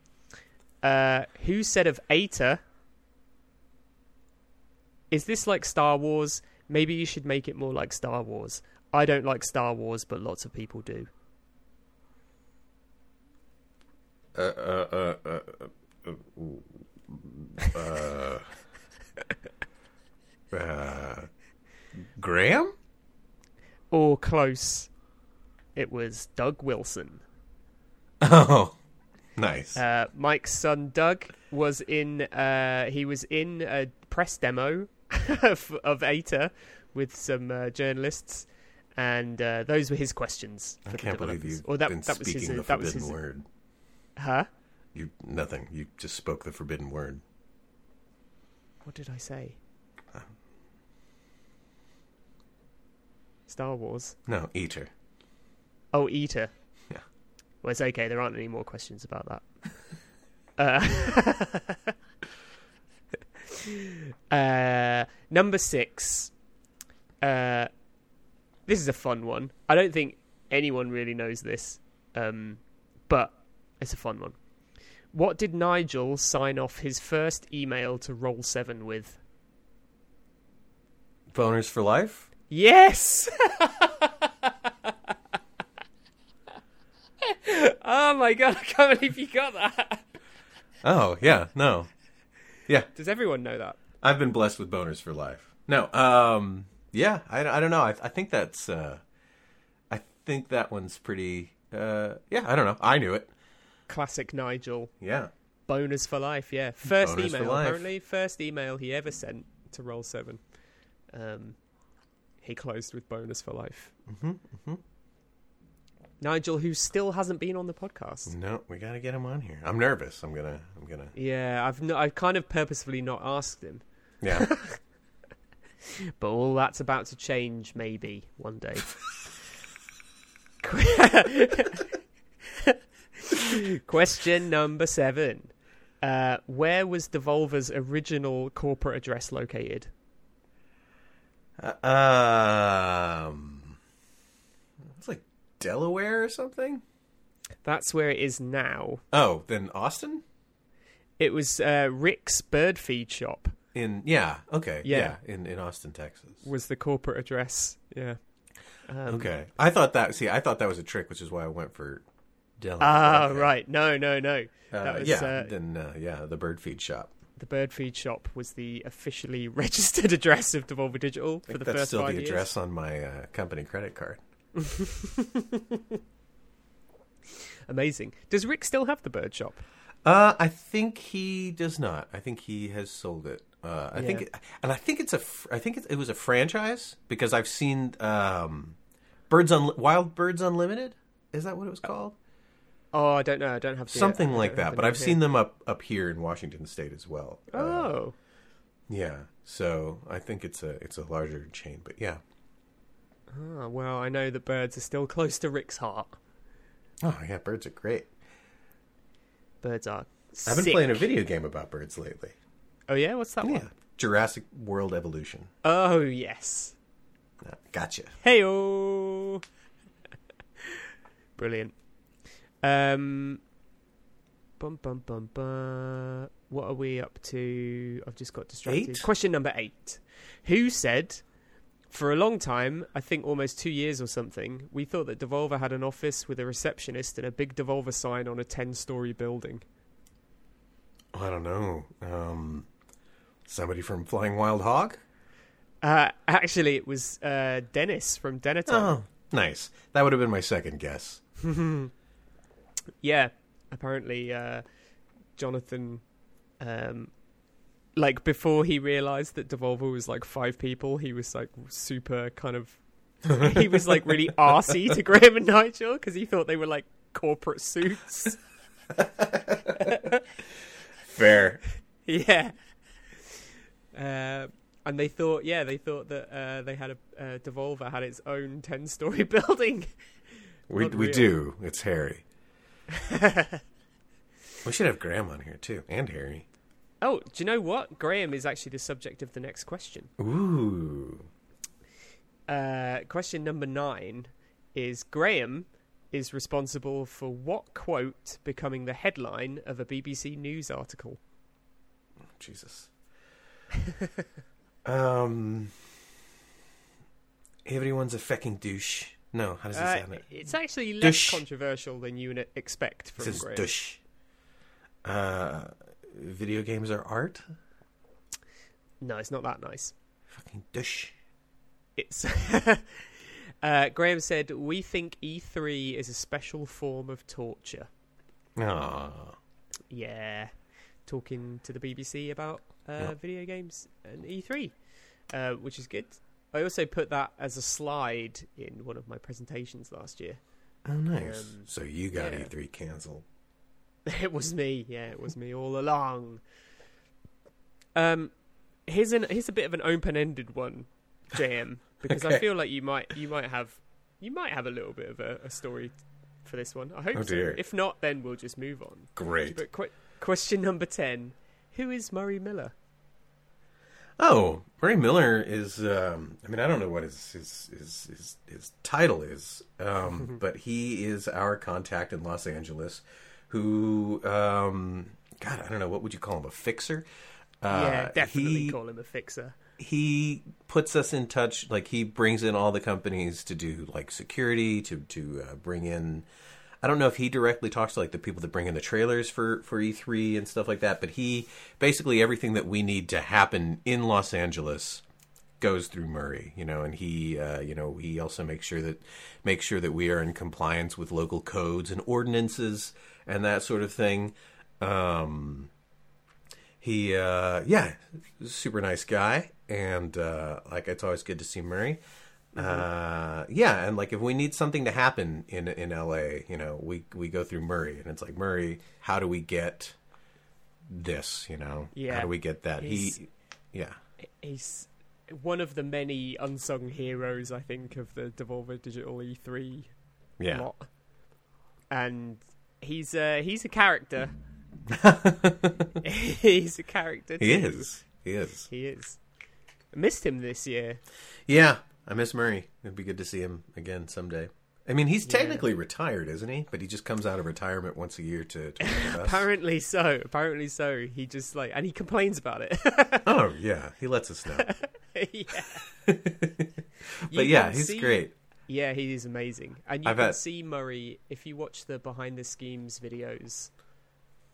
[SPEAKER 2] uh, who said of Eitr, is this like Star Wars? Maybe you should make it more like Star Wars. I don't like Star Wars, but lots of people do.
[SPEAKER 1] Uh, uh, uh, uh, uh, uh, uh, uh, Graham?
[SPEAKER 2] Or close. It was Doug Wilson.
[SPEAKER 1] Oh, nice.
[SPEAKER 2] Uh, Mike's son Doug was in. Uh, he was in a press demo of, of Eitr with some uh, journalists, and uh, those were his questions. For
[SPEAKER 1] I can't believe you've
[SPEAKER 2] Or that,
[SPEAKER 1] been
[SPEAKER 2] that was
[SPEAKER 1] speaking
[SPEAKER 2] his.
[SPEAKER 1] the
[SPEAKER 2] that was
[SPEAKER 1] forbidden
[SPEAKER 2] his.
[SPEAKER 1] word.
[SPEAKER 2] Huh?
[SPEAKER 1] You nothing. You just spoke the forbidden word.
[SPEAKER 2] What did I say? Star Wars.
[SPEAKER 1] No, Eitr.
[SPEAKER 2] Oh, Eitr.
[SPEAKER 1] Yeah.
[SPEAKER 2] Well, it's okay. There aren't any more questions about that. uh, uh, number six. Uh, this is a fun one. I don't think anyone really knows this, um, but it's a fun one. What did Nigel sign off his first email to Roll Seven with?
[SPEAKER 1] Boners for life.
[SPEAKER 2] Yes. oh my god! I can't believe you got that.
[SPEAKER 1] Oh yeah, no, yeah.
[SPEAKER 2] Does everyone know that?
[SPEAKER 1] I've been blessed with boners for life. No, um, yeah, I, I don't know. I, I think that's, uh, I think that one's pretty. Uh, yeah, I don't know. I knew it.
[SPEAKER 2] Classic Nigel.
[SPEAKER 1] Yeah.
[SPEAKER 2] Bonus for life. Yeah. First
[SPEAKER 1] for
[SPEAKER 2] email. Apparently, first email he ever sent to Roll Seven. Um, he closed with bonus for life.
[SPEAKER 1] Mm-hmm, mm-hmm.
[SPEAKER 2] Nigel, who still hasn't been on the podcast.
[SPEAKER 1] No, we gotta get him on here. I'm nervous. I'm gonna. I'm gonna.
[SPEAKER 2] Yeah, I've no, I've kind of purposefully not asked him,
[SPEAKER 1] Yeah.
[SPEAKER 2] but all that's about to change maybe one day. Question number seven. Uh, where was Devolver's original corporate address located?
[SPEAKER 1] Uh, um, Delaware or something.
[SPEAKER 2] That's where it is now.
[SPEAKER 1] Oh, then Austin.
[SPEAKER 2] It was uh, Rick's bird feed shop
[SPEAKER 1] In yeah, okay,
[SPEAKER 2] Yeah.
[SPEAKER 1] yeah, in in Austin, Texas.
[SPEAKER 2] was the corporate address. Yeah. Um,
[SPEAKER 1] Okay, I thought that. See, I thought that was a trick, which is why I went for Delaware.
[SPEAKER 2] Ah,
[SPEAKER 1] Okay.
[SPEAKER 2] right. No, no, no.
[SPEAKER 1] Uh,
[SPEAKER 2] That was,
[SPEAKER 1] yeah,
[SPEAKER 2] uh,
[SPEAKER 1] then uh, yeah, the bird feed shop.
[SPEAKER 2] The bird feed shop was the officially registered address of Devolver Digital for the
[SPEAKER 1] that's
[SPEAKER 2] first
[SPEAKER 1] still the
[SPEAKER 2] years.
[SPEAKER 1] address on my uh, company credit card.
[SPEAKER 2] Amazing. Does Rick still have the bird shop?
[SPEAKER 1] Uh, I think he does not. I think he has sold it. Uh, I think,
[SPEAKER 2] Yeah.
[SPEAKER 1] and I think it's a. I think it, it was a franchise because I've seen um, Birds on Wild Birds Unlimited. Is that what it was called?
[SPEAKER 2] Oh, I don't know. I don't have
[SPEAKER 1] Something like
[SPEAKER 2] have
[SPEAKER 1] that. But I've
[SPEAKER 2] here.
[SPEAKER 1] seen them up up here in Washington State as well. Uh,
[SPEAKER 2] Oh,
[SPEAKER 1] yeah. So I think it's a it's a larger chain. But yeah.
[SPEAKER 2] Ah, well, I know that birds are still close to Rick's heart.
[SPEAKER 1] Oh yeah, birds are great.
[SPEAKER 2] Birds are.
[SPEAKER 1] I've been playing a video game about birds lately.
[SPEAKER 2] Oh yeah, what's that
[SPEAKER 1] Yeah,
[SPEAKER 2] one?
[SPEAKER 1] Jurassic World Evolution.
[SPEAKER 2] Oh yes.
[SPEAKER 1] Uh, gotcha.
[SPEAKER 2] Hey oh. Brilliant. Um. Bum bum bum bum. What are we up to? I've just got distracted.
[SPEAKER 1] Eight?
[SPEAKER 2] Question number eight. Who said? For a long time, I think almost two years or something, we thought that Devolver had an office with a receptionist and a big Devolver sign on a ten-story building.
[SPEAKER 1] I don't know. Um, somebody from Flying Wild Hog.
[SPEAKER 2] Uh, actually, it was uh, Dennis from Dennaton.
[SPEAKER 1] Oh, nice. That would have been my second guess.
[SPEAKER 2] Yeah, apparently uh, Jonathan, um, like before he realized that Devolver was like five people, he was like super kind of, he was like really arsy to Graham and Nigel because he thought they were like corporate suits.
[SPEAKER 1] Fair.
[SPEAKER 2] yeah. Uh, and they thought, yeah, they thought that uh, they had a uh, Devolver had its own ten-story building.
[SPEAKER 1] We
[SPEAKER 2] Not
[SPEAKER 1] we
[SPEAKER 2] real.
[SPEAKER 1] do. It's Harry. we should have Graham on here too, and Harry.
[SPEAKER 2] Oh, do you know what? Graham is actually the subject of the next question.
[SPEAKER 1] Ooh.
[SPEAKER 2] Uh, question number nine is Graham is responsible for what quote becoming the headline of a BBC News article?
[SPEAKER 1] Jesus. um. Everyone's a fucking douche. No, how does it
[SPEAKER 2] Uh,
[SPEAKER 1] sound? It
[SPEAKER 2] it's actually less
[SPEAKER 1] Douche.
[SPEAKER 2] controversial than you would expect from
[SPEAKER 1] says
[SPEAKER 2] Graham.
[SPEAKER 1] douche. Uh, video games are art.
[SPEAKER 2] No, it's not that nice.
[SPEAKER 1] Fucking douche.
[SPEAKER 2] It's uh, Graham said we think E3 is a special form of torture.
[SPEAKER 1] Aw.
[SPEAKER 2] Yeah, talking to the BBC about uh,
[SPEAKER 1] Yeah.
[SPEAKER 2] video games and E3, uh, which is good. I also put that as a slide in one of my presentations last year.
[SPEAKER 1] Oh, nice.
[SPEAKER 2] Um,
[SPEAKER 1] so you got
[SPEAKER 2] yeah.
[SPEAKER 1] E3 canceled.
[SPEAKER 2] It was me, yeah, it was me all along. Um, here's an here's a bit of an open-ended one, JM, because I feel like you might you might have you might have a little bit of a, a story for this one. I hope
[SPEAKER 1] Oh,
[SPEAKER 2] so.
[SPEAKER 1] dear.
[SPEAKER 2] If not, then we'll just move on.
[SPEAKER 1] Great.
[SPEAKER 2] But qu- question number ten: Who is Murray Miller?
[SPEAKER 1] Oh, Murray Miller is. Um, I mean, I don't know what his his his his, his title is, um, but he is our contact in Los Angeles. Who, um, God, I don't know what would you call him? A fixer? Uh,
[SPEAKER 2] yeah, definitely
[SPEAKER 1] he,
[SPEAKER 2] call him a fixer.
[SPEAKER 1] he puts us in touch. Like he brings in all the companies to do like security to to uh, bring in. I don't know if he directly talks to like the people that bring in the trailers for for E3 and stuff like that, but he basically everything that we need to happen in Los Angeles goes through Murray, you know, and he, uh, you know, he also makes sure that makes sure that we are in compliance with local codes and ordinances and that sort of thing. Um, he, uh, yeah, super nice guy, and uh, like it's always good to see Murray. Uh, yeah, and like if we need something to happen in in LA, you know, we we go through Murray, and it's like Murray, how do we get this? You know,
[SPEAKER 2] Yeah.
[SPEAKER 1] how do we get that?
[SPEAKER 2] He's-
[SPEAKER 1] He, yeah,
[SPEAKER 2] He's one of the many unsung heroes, I think, of the Devolver Digital E3
[SPEAKER 1] yeah.
[SPEAKER 2] lot. And he's uh, he's a character. he's a character.
[SPEAKER 1] He is. He is.
[SPEAKER 2] He is. I missed him this year.
[SPEAKER 1] Yeah, I miss Murray. It'd be good to see him again someday. I mean, he's technically retired, isn't he? But he just comes out of retirement once a year to, to work with us.
[SPEAKER 2] Apparently so. Apparently so. He just like, and he complains about it.
[SPEAKER 1] oh yeah, he lets us know.
[SPEAKER 2] yeah.
[SPEAKER 1] But yeah, he's great.
[SPEAKER 2] Yeah, he is amazing. And you
[SPEAKER 1] I've
[SPEAKER 2] can
[SPEAKER 1] had-
[SPEAKER 2] see Murray if you watch the behind the schemes videos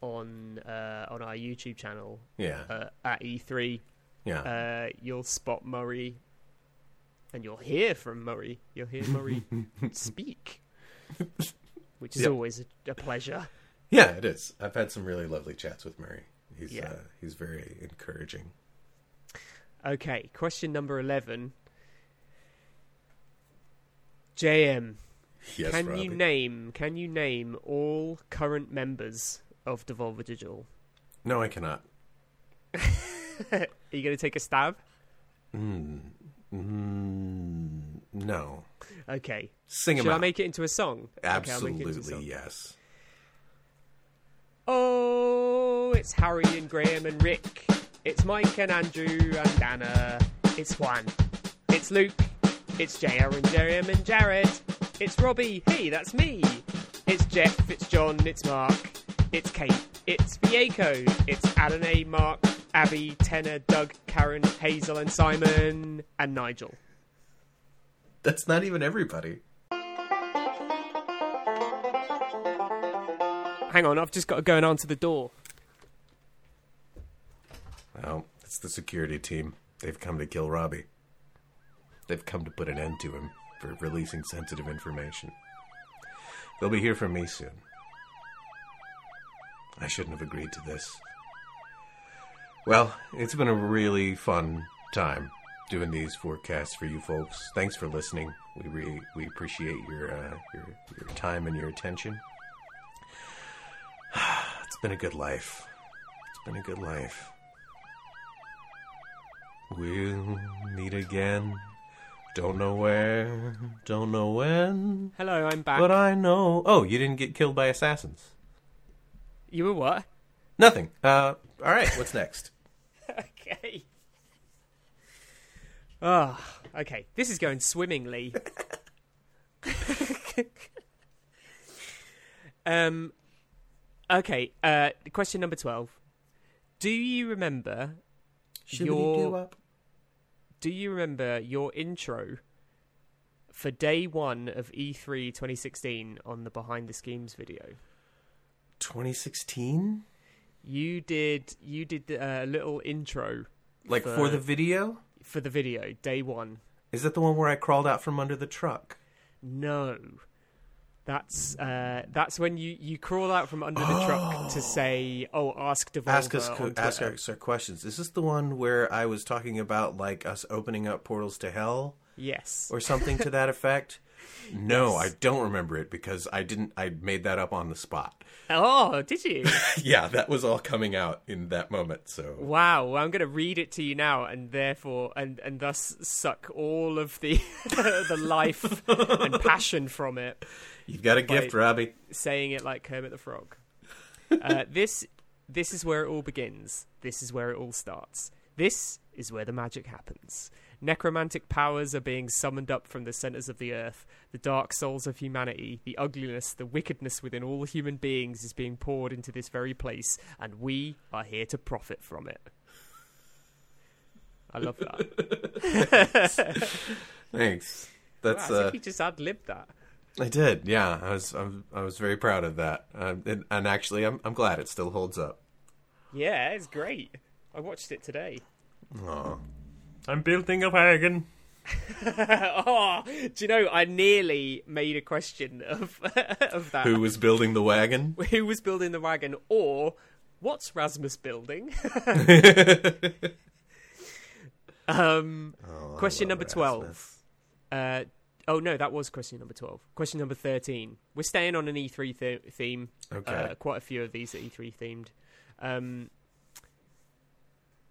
[SPEAKER 2] on uh, on our YouTube channel
[SPEAKER 1] Yeah,
[SPEAKER 2] uh, at E3.
[SPEAKER 1] yeah.
[SPEAKER 2] Uh, you'll spot Murray, and you'll hear from Murray. You'll hear Murray speak, which is always a, a pleasure.
[SPEAKER 1] Yeah, it is. I've had some really lovely chats with Murray. He's
[SPEAKER 2] Yeah.
[SPEAKER 1] uh, he's very encouraging.
[SPEAKER 2] Okay, question number eleven. JM,
[SPEAKER 1] Yes,
[SPEAKER 2] can
[SPEAKER 1] Robbie.
[SPEAKER 2] you name can you name all current members of Devolver Digital?
[SPEAKER 1] no, I cannot.
[SPEAKER 2] Are you going to take a stab?
[SPEAKER 1] Mm, mm, no.
[SPEAKER 2] Okay.
[SPEAKER 1] Sing
[SPEAKER 2] Should I
[SPEAKER 1] out.
[SPEAKER 2] make it into a song? Okay, it into a
[SPEAKER 1] Absolutely
[SPEAKER 2] song.
[SPEAKER 1] yes.
[SPEAKER 2] Oh, it's Harry and Graham and Rick. It's Mike and Andrew and Anna. It's Juan. It's Luke. It's JR and Jerem and Jared. It's Robbie. Hey, that's me. It's Jeff. It's John. It's Mark. It's Kate. It's Vieko. It's Adonai, Mark, Abby, Tenor, Doug, Karen, Hazel, and Simon, and Nigel.
[SPEAKER 1] That's not even everybody.
[SPEAKER 2] Hang on, I've just got to go and answer the door.
[SPEAKER 1] Well, it's the security team. They've come to kill Robbie. They've come to put an end to him for releasing sensitive information. They'll be here from me soon. I shouldn't have agreed to this. Well, it's been a really fun time doing these forecasts for you folks. Thanks for listening. We re- we appreciate your uh, your your time and your attention. it's been a good life. It's been a good life. We'll meet again. Don't know where, don't know when,
[SPEAKER 2] Hello, I'm back.
[SPEAKER 1] but I know. Oh, you didn't get killed by assassins.
[SPEAKER 2] You were what?
[SPEAKER 1] Nothing. Uh, all right. What's next?
[SPEAKER 2] okay. Ah, okay. This is going swimmingly. um, okay. Uh, question number twelve. Do you remember? Your-
[SPEAKER 1] up.
[SPEAKER 2] Do you remember your intro for day one of E E3 2016 on the Behind the Schemes video?
[SPEAKER 1] 2016.
[SPEAKER 2] You did. You did a uh, little intro
[SPEAKER 1] Like
[SPEAKER 2] For-
[SPEAKER 1] for the video.
[SPEAKER 2] for the video, day one.
[SPEAKER 1] Is that the one where I crawled out from under the truck?
[SPEAKER 2] No. That's uh, that's when you, you crawl out from under the truck to say, "Oh, ask Devolver."
[SPEAKER 1] ask us ask us our questions. Is this the one where I was talking about like us opening up portals to hell
[SPEAKER 2] Yes.
[SPEAKER 1] or something to that effect? No,
[SPEAKER 2] Yes.
[SPEAKER 1] I don't remember it because I didn't. I made that up on the spot.
[SPEAKER 2] Oh, did you?
[SPEAKER 1] yeah, that was all coming out in that moment. So
[SPEAKER 2] wow. Well, I'm going to read it to you now, and therefore, and and thus suck all of the the life and passion from it,
[SPEAKER 1] you've got a gift. Robbie.
[SPEAKER 2] saying it like Kermit the Frog. Uh, this this is where it all begins. This is where it all starts. This is where the magic happens. Necromantic powers are being summoned up from the centers of the earth. The dark souls of humanity, the ugliness, the wickedness within all human beings is being poured into this very place, and we are here to profit from it. I love that.
[SPEAKER 1] Thanks. That's
[SPEAKER 2] wow,
[SPEAKER 1] uh,
[SPEAKER 2] if you just ad libbed that.
[SPEAKER 1] I did. Yeah, I was. I was, I was very proud of that. Um, and, and actually, I'm. I'm glad it still holds up.
[SPEAKER 2] Yeah, it's great. I watched it today.
[SPEAKER 1] Aw. I'm building a wagon.
[SPEAKER 2] oh, do you know? I nearly made a question of of that.
[SPEAKER 1] Who was building the wagon?
[SPEAKER 2] Who was building the wagon, or what's Rasmus building? um,
[SPEAKER 1] Oh,
[SPEAKER 2] Question
[SPEAKER 1] love
[SPEAKER 2] number 12. Uh, oh no, that was question number twelve. Question number thirteen. We're staying on an E3 th- theme.
[SPEAKER 1] Okay.
[SPEAKER 2] Uh, quite a few of these are E3 themed. Um,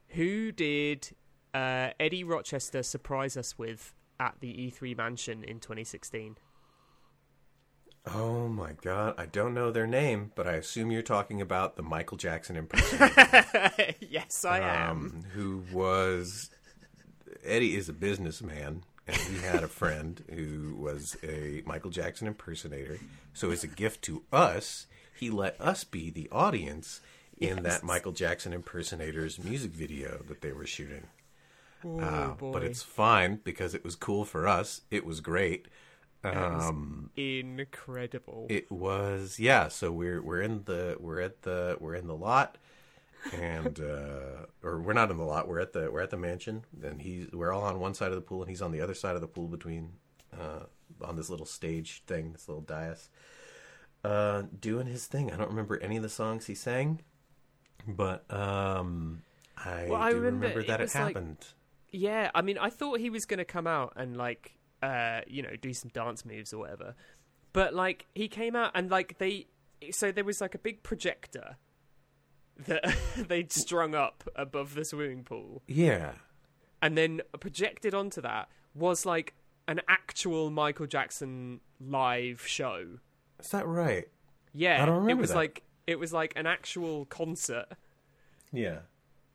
[SPEAKER 2] who did uh, Eddie Rochester surprise us with at the E3 mansion in 2016?
[SPEAKER 1] Oh my god, I don't know their name, but I assume you're talking about the Michael Jackson impersonator.
[SPEAKER 2] yes, I am.
[SPEAKER 1] um, who was Eddie is a businessman, and he had a friend who was a Michael Jackson impersonator. So, as a gift to us, he let us be the audience in that Michael Jackson impersonator's music video that they were shooting.
[SPEAKER 2] Oh,
[SPEAKER 1] Uh, but it's fine because it was cool for us. It was great.
[SPEAKER 2] was
[SPEAKER 1] Um,
[SPEAKER 2] incredible.
[SPEAKER 1] it was yeah. So we're we're in the we're at the we're in the lot, and uh, or we're not in the lot. We're at the we're at the mansion, and he's we're all on one side of the pool, and he's on the other side of the pool between uh, on this little stage thing, this little dais, uh, doing his thing. I don't remember any of the songs he sang, but um, I
[SPEAKER 2] Well, I remember
[SPEAKER 1] remember, that it,
[SPEAKER 2] like-
[SPEAKER 1] happened.
[SPEAKER 2] Yeah, I mean, I thought he was going to come out and like, uh, you know, do some dance moves or whatever, but like he came out and like they, so there was like a big projector that they'd strung up above the swimming pool,
[SPEAKER 1] Yeah.
[SPEAKER 2] and then projected onto that was like an actual Michael Jackson live show.
[SPEAKER 1] Is that right?
[SPEAKER 2] Yeah,
[SPEAKER 1] I don't remember
[SPEAKER 2] It was
[SPEAKER 1] that.
[SPEAKER 2] like it was like an actual concert,
[SPEAKER 1] Yeah.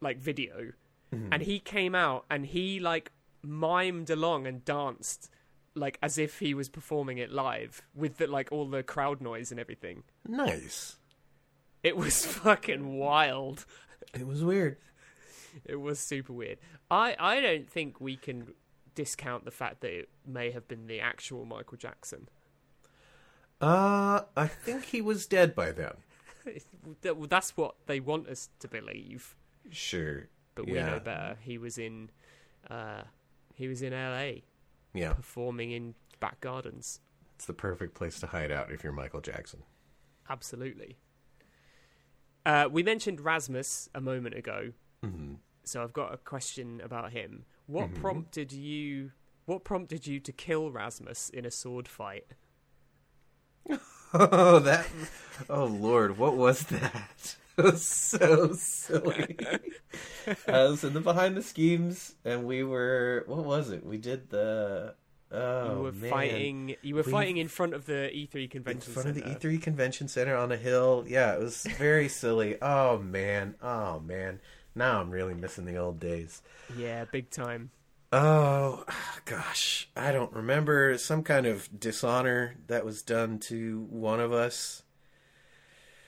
[SPEAKER 2] like video,
[SPEAKER 1] Mm-hmm.
[SPEAKER 2] and he came out and he like mimed along and danced like as if he was performing it live with the, like all the crowd noise and everything.
[SPEAKER 1] Nice.
[SPEAKER 2] It was fucking wild.
[SPEAKER 1] It was weird.
[SPEAKER 2] It was super weird. I I don't think we can discount the fact that it may have been the actual Michael Jackson.
[SPEAKER 1] Uh, I think he was dead by then.
[SPEAKER 2] That's what they want us to believe.
[SPEAKER 1] Sure.
[SPEAKER 2] but we
[SPEAKER 1] Yeah.
[SPEAKER 2] know better. He was in, uh, he was in L.A.
[SPEAKER 1] Yeah,
[SPEAKER 2] performing in back gardens.
[SPEAKER 1] it's the perfect place to hide out if you're Michael Jackson.
[SPEAKER 2] Absolutely. Uh, we mentioned Rasmus a moment ago,
[SPEAKER 1] hmm
[SPEAKER 2] so I've got a question about him. What prompted you? What prompted you to kill Rasmus in a sword fight?
[SPEAKER 1] Oh, that. Oh Lord, what was that? It was so silly. I was in the behind the schemes, and we were. What was it? We did the. Oh
[SPEAKER 2] you were
[SPEAKER 1] man.
[SPEAKER 2] fighting. You were
[SPEAKER 1] We-
[SPEAKER 2] fighting in front of the E3 convention.
[SPEAKER 1] in front of the. E3 convention center on a hill. Yeah, it was very silly. Oh man. Oh man. Now I'm really missing the old days.
[SPEAKER 2] Yeah, big time.
[SPEAKER 1] Oh gosh, I don't remember some kind of dishonor that was done to one of us.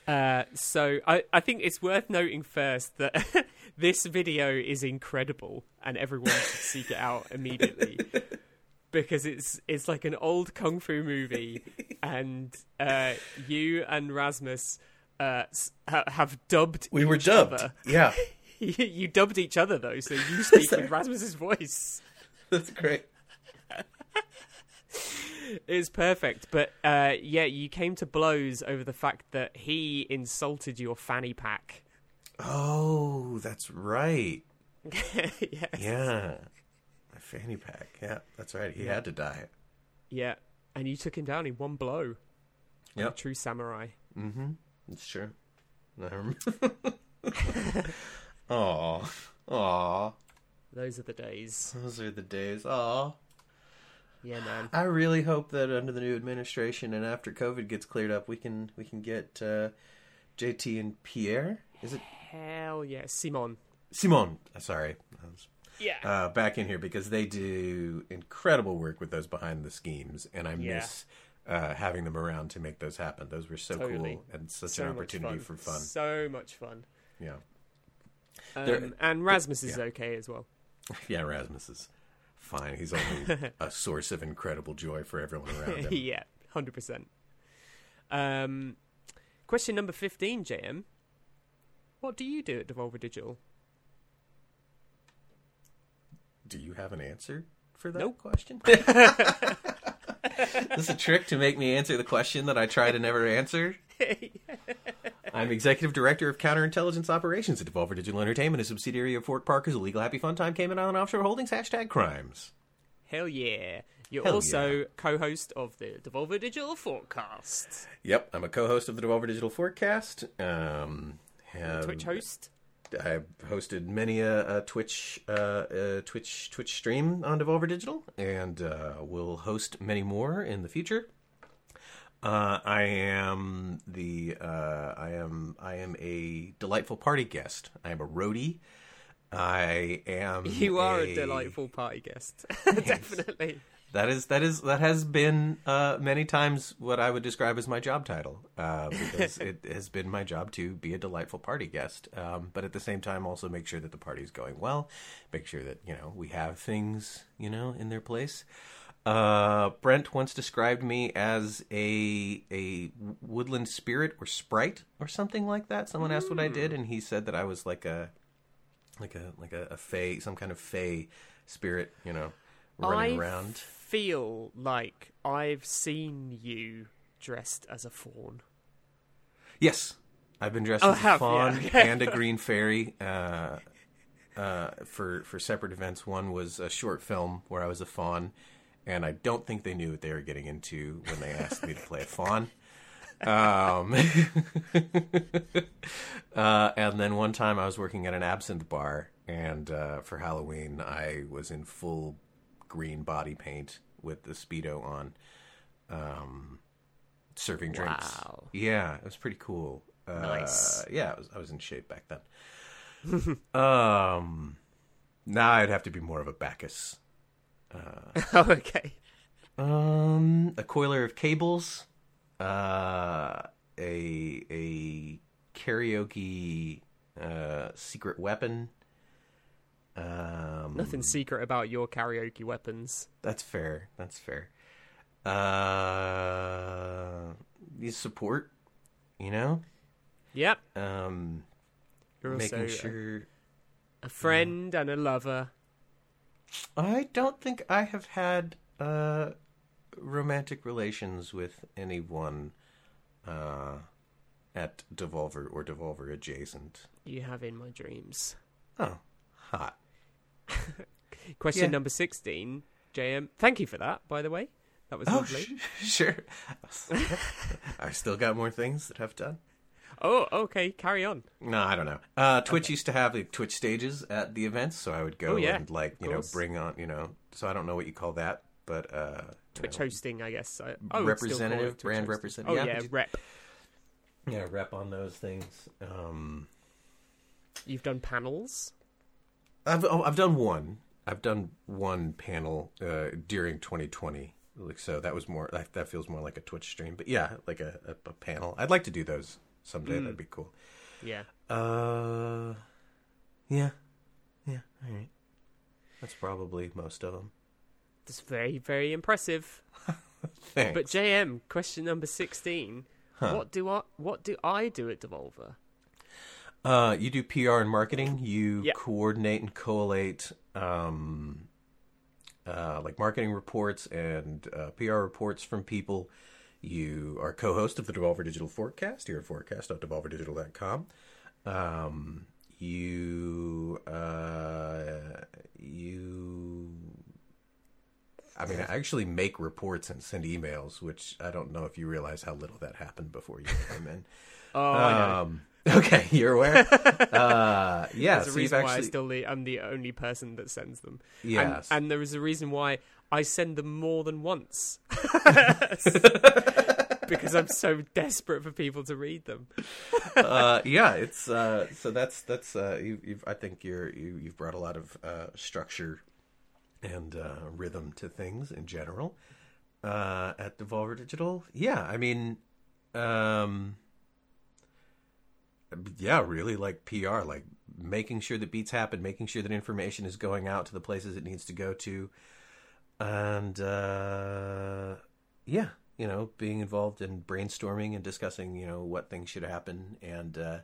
[SPEAKER 2] Uh, so I, I think it's worth noting first that this video is incredible and everyone should seek it out immediately because it's it's like an old kung fu movie and uh, you and Rasmus uh, ha- have dubbed
[SPEAKER 1] We were dubbed.
[SPEAKER 2] other.
[SPEAKER 1] Yeah,
[SPEAKER 2] you, you dubbed each other though, so you speak with Rasmus's voice.
[SPEAKER 1] that's great.
[SPEAKER 2] It's perfect, but uh, yeah, you came to blows over the fact that he insulted your fanny pack.
[SPEAKER 1] Oh, that's right.
[SPEAKER 2] yes.
[SPEAKER 1] Yeah, my fanny pack. Yeah, that's right. He
[SPEAKER 2] Yeah.
[SPEAKER 1] had to die.
[SPEAKER 2] Yeah, and you took him down in one blow. Like true samurai.
[SPEAKER 1] Mm-hmm. It's true. I remember. Aw, aw.
[SPEAKER 2] Those are the days.
[SPEAKER 1] Those are the days. Aw.
[SPEAKER 2] Yeah, man.
[SPEAKER 1] I really hope that under the new administration and after COVID gets cleared up, we can we can get uh, JT and Pierre. Is it
[SPEAKER 2] Hell yeah, Simon.
[SPEAKER 1] Simon? uh, Sorry, I was,
[SPEAKER 2] Yeah.
[SPEAKER 1] uh, back in here because they do incredible work with those behind the schemes, and I
[SPEAKER 2] Yeah.
[SPEAKER 1] miss uh, having them around to make those happen. Those were so
[SPEAKER 2] Totally.
[SPEAKER 1] cool and such
[SPEAKER 2] so
[SPEAKER 1] an opportunity
[SPEAKER 2] fun.
[SPEAKER 1] for fun.
[SPEAKER 2] So much fun.
[SPEAKER 1] Yeah,
[SPEAKER 2] Um, and Rasmus is
[SPEAKER 1] yeah.
[SPEAKER 2] okay as well.
[SPEAKER 1] yeah. Rasmus is fine. He's only a source of incredible joy for everyone around him.
[SPEAKER 2] yeah, hundred percent. Um, question number fifteen, JM. What do you do at Devolver Digital?
[SPEAKER 1] Do you have an answer for that
[SPEAKER 2] Nope.
[SPEAKER 1] question? Is this a trick to make me answer the question that I try to never answer? I'm Executive Director of Counterintelligence Operations at Devolver Digital Entertainment, a subsidiary of Fork Parker's Illegal Happy Fun Time Cayman Island Offshore Holdings, hashtag crimes.
[SPEAKER 2] Hell yeah! You're
[SPEAKER 1] Hell
[SPEAKER 2] also
[SPEAKER 1] yeah.
[SPEAKER 2] co-host of the Devolver Digital Forecast.
[SPEAKER 1] Yep, I'm a co-host of the Devolver Digital Forecast. Um, have,
[SPEAKER 2] Twitch host.
[SPEAKER 1] I've hosted many a, a Twitch uh, Twitch Twitch stream on Devolver Digital, and uh, will host many more in the future. Uh, I am the uh, I am I am a delightful party guest. I am a roadie. I am.
[SPEAKER 2] You are a, delightful party guest. Definitely.
[SPEAKER 1] That is that is that has been uh, many times what I would describe as my job title uh, because it has been my job to be a delightful party guest, um, but at the same time also make sure that the party is going well, make sure that you know we have things you know in their place. Uh, Brent once described me as a a woodland spirit or sprite or something like that. Someone asked what I did, and he said that I was like a like a like a, a fey, some kind of fey spirit, you know, running
[SPEAKER 2] I
[SPEAKER 1] around.
[SPEAKER 2] Feel like I've seen you dressed as a fawn.
[SPEAKER 1] Yes, I've been dressed
[SPEAKER 2] Oh,
[SPEAKER 1] as a
[SPEAKER 2] have
[SPEAKER 1] fawn
[SPEAKER 2] Okay.
[SPEAKER 1] and a green fairy uh, uh, for for separate events. One was a short film where I was a fawn, and I don't think they knew what they were getting into when they asked me to play a fawn. Um, uh, and then one time I was working at an absinthe bar, and uh, for Halloween I was in full green body paint with the speedo on, um, serving drinks.
[SPEAKER 2] Wow.
[SPEAKER 1] Yeah, it was pretty cool. Uh,
[SPEAKER 2] Nice.
[SPEAKER 1] Yeah, I was, I was in shape back then. um, now I'd have to be more of a Bacchus.
[SPEAKER 2] oh, okay.
[SPEAKER 1] Um, a coiler of cables, uh, a a karaoke uh, secret weapon. Um,
[SPEAKER 2] Nothing secret about your karaoke weapons.
[SPEAKER 1] That's fair. That's fair. Uh, you support, you know,
[SPEAKER 2] Yep.
[SPEAKER 1] um,
[SPEAKER 2] You're
[SPEAKER 1] making
[SPEAKER 2] a-
[SPEAKER 1] sure.
[SPEAKER 2] a friend and a lover.
[SPEAKER 1] I don't think I have had uh, romantic relations with anyone uh, at Devolver or Devolver adjacent.
[SPEAKER 2] You have in my dreams.
[SPEAKER 1] Oh, hot.
[SPEAKER 2] Question
[SPEAKER 1] Yeah.
[SPEAKER 2] number 16, JM. Thank you for that, by the way. That was
[SPEAKER 1] Oh,
[SPEAKER 2] lovely.
[SPEAKER 1] sh- sure. I still got more things that I've done.
[SPEAKER 2] Oh, okay. Carry on.
[SPEAKER 1] No, I don't know. Uh, Twitch used to have like, Twitch stages at the events, so I would go
[SPEAKER 2] Oh, yeah,
[SPEAKER 1] and like you know bring on you know. So I don't know what you call that, but uh, you
[SPEAKER 2] Twitch
[SPEAKER 1] know,
[SPEAKER 2] hosting, I guess. I, I call it
[SPEAKER 1] Representative, brand
[SPEAKER 2] hosting.
[SPEAKER 1] representative.
[SPEAKER 2] Oh,
[SPEAKER 1] Yeah,
[SPEAKER 2] yeah, rep.
[SPEAKER 1] yeah, rep on those things. Um,
[SPEAKER 2] You've done panels.
[SPEAKER 1] I've oh, I've done one. I've done one panel uh, during 2020. Like so, that was more that, that feels more like a Twitch stream. But yeah, like a, a, a panel. I'd like to do those someday.
[SPEAKER 2] Mm.
[SPEAKER 1] That'd be cool.
[SPEAKER 2] Yeah.
[SPEAKER 1] Uh, yeah, yeah. All right. That's probably most of them.
[SPEAKER 2] That's very, very impressive.
[SPEAKER 1] Thanks.
[SPEAKER 2] But JM, question number 16.
[SPEAKER 1] Huh.
[SPEAKER 2] What do I what do I do at Devolver?
[SPEAKER 1] Uh, you do PR and marketing. You
[SPEAKER 2] Yep.
[SPEAKER 1] coordinate and collate um, uh, like marketing reports and uh, PR reports from people. You are co-host of the Devolver Digital Forecast. You're at forecast.devolverdigital.com. Um, you uh, you. I mean, I actually make reports and send emails, which I don't know if you realize how little that happened before you came in.
[SPEAKER 2] Oh.
[SPEAKER 1] Um, okay, you're aware. uh, yeah,
[SPEAKER 2] There's a
[SPEAKER 1] so
[SPEAKER 2] reason why I still the, I'm the only person that sends them. And-
[SPEAKER 1] Yes.
[SPEAKER 2] And, there is a reason why I send them more than once. because I'm so desperate for people to read them.
[SPEAKER 1] uh, yeah, it's uh, so that's that's uh, you, you've I think you're you, you've brought a lot of uh, structure and uh, rhythm to things in general uh, at Devolver Digital. Yeah, I mean, um, yeah, really like PR, like making sure that beats happen, making sure that information is going out to the places it needs to go to, and uh, yeah, you know, being involved in brainstorming and discussing, you know, what things should happen and uh,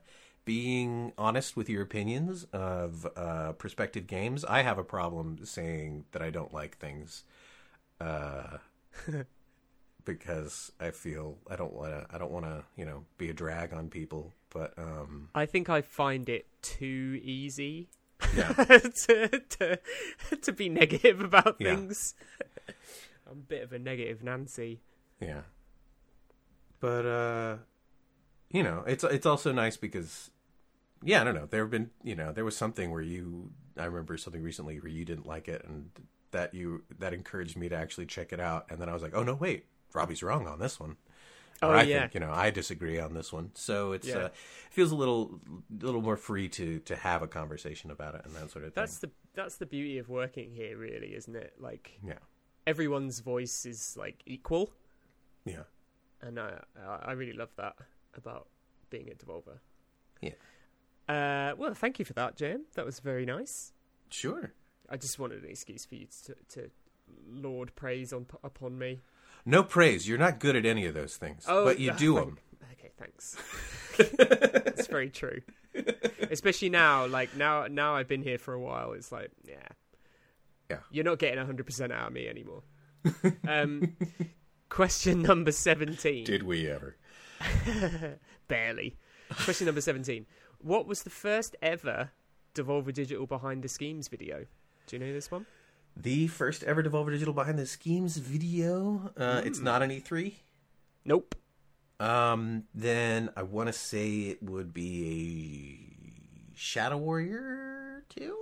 [SPEAKER 1] being honest with your opinions of uh, prospective games. I have a problem saying that I don't like things uh, because I feel I don't want to. I don't want to, you know, be a drag on people. But um,
[SPEAKER 2] I think I find it too easy
[SPEAKER 1] yeah,
[SPEAKER 2] to, to to be negative about
[SPEAKER 1] Yeah.
[SPEAKER 2] things. I'm a bit of a negative Nancy.
[SPEAKER 1] Yeah. But uh you know, it's it's also nice because yeah, I don't know. There have been, you know, there was something where you I remember something recently where you didn't like it and that you that encouraged me to actually check it out and then I was like, "Oh no, wait. Robbie's wrong on this one."
[SPEAKER 2] Oh,
[SPEAKER 1] Or I
[SPEAKER 2] yeah.
[SPEAKER 1] think you know I disagree on this one, so it's
[SPEAKER 2] Yeah.
[SPEAKER 1] uh, feels a little a little more free to to have a conversation about it and that sort of thing.
[SPEAKER 2] That's the that's the beauty of working here, really, isn't it? Like
[SPEAKER 1] yeah,
[SPEAKER 2] everyone's voice is like equal,
[SPEAKER 1] yeah,
[SPEAKER 2] and I I I really love that about being at Devolver.
[SPEAKER 1] yeah.
[SPEAKER 2] Uh, well, thank you for that, Jim. That was very nice.
[SPEAKER 1] Sure.
[SPEAKER 2] I just wanted an excuse for you to to lord praise on upon me.
[SPEAKER 1] No praise. You're not good at any of those things, but you do them.
[SPEAKER 2] Okay, thanks. It's very true. Especially now, like now, now I've been here for a while. It's like, yeah,
[SPEAKER 1] Yeah.
[SPEAKER 2] you're not getting hundred percent out of me anymore. um, question number seventeen.
[SPEAKER 1] Did we ever?
[SPEAKER 2] Barely. Question number seventeen. What was the first ever Devolver Digital behind the schemes video? Do you know this one?
[SPEAKER 1] The first ever Devolver Digital Behind the Schemes video. Uh, It's not an E3.
[SPEAKER 2] Nope.
[SPEAKER 1] Um, then I want to say it would be a Shadow Warrior 2?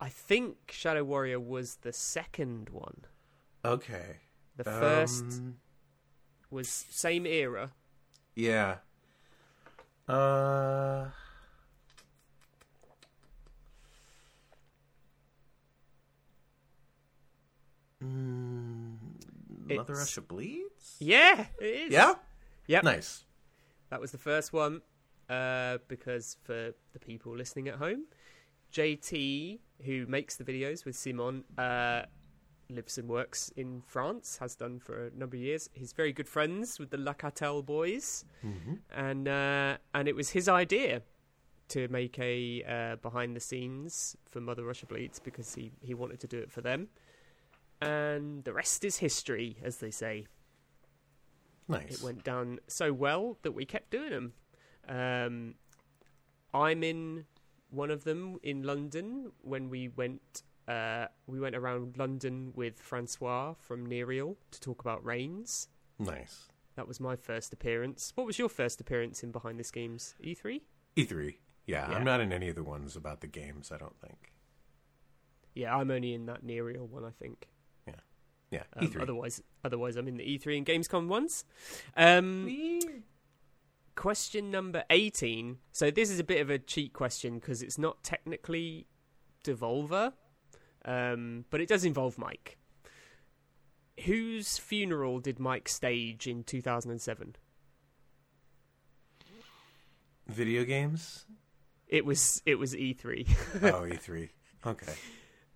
[SPEAKER 2] I think Shadow Warrior was the second one.
[SPEAKER 1] Okay.
[SPEAKER 2] The first
[SPEAKER 1] Um,
[SPEAKER 2] was same era.
[SPEAKER 1] yeah. Uh. Mother
[SPEAKER 2] It's-
[SPEAKER 1] Russia Bleeds?
[SPEAKER 2] Yeah, it is.
[SPEAKER 1] Yeah?
[SPEAKER 2] Yep.
[SPEAKER 1] Nice.
[SPEAKER 2] That was the first one. Uh, because for the people listening at home, JT, who makes the videos with Simon, uh, lives and works in France, has done for a number of years. He's very good friends with the Le Cartel boys, and uh, and it was his idea to make a uh, behind the scenes for Mother Russia Bleeds because he he wanted to do it for them, and the rest is history, as they say
[SPEAKER 1] Nice.
[SPEAKER 2] it went down so well that we kept doing them. Um, I'm in one of them in London when we went. Uh, we went around London with Francois from Nerial to talk about Reigns.
[SPEAKER 1] Nice.
[SPEAKER 2] That was my first appearance. What was your first appearance in Behind the Schemes? E E3?
[SPEAKER 1] E3. Yeah,
[SPEAKER 2] Yeah.
[SPEAKER 1] I'm not in any of the ones about the games, I don't think.
[SPEAKER 2] Yeah, I'm only in that Nerial one, I think.
[SPEAKER 1] Yeah,
[SPEAKER 2] Um,
[SPEAKER 1] E3.
[SPEAKER 2] Otherwise, otherwise, I'm in the E3 and Gamescom ones. Um, question number 18. So this is a bit of a cheat question because it's not technically Devolver, um, but it does involve Mike. Whose funeral did Mike stage in 2007?
[SPEAKER 1] Video games?
[SPEAKER 2] It was it was E3.
[SPEAKER 1] oh, E3. Okay.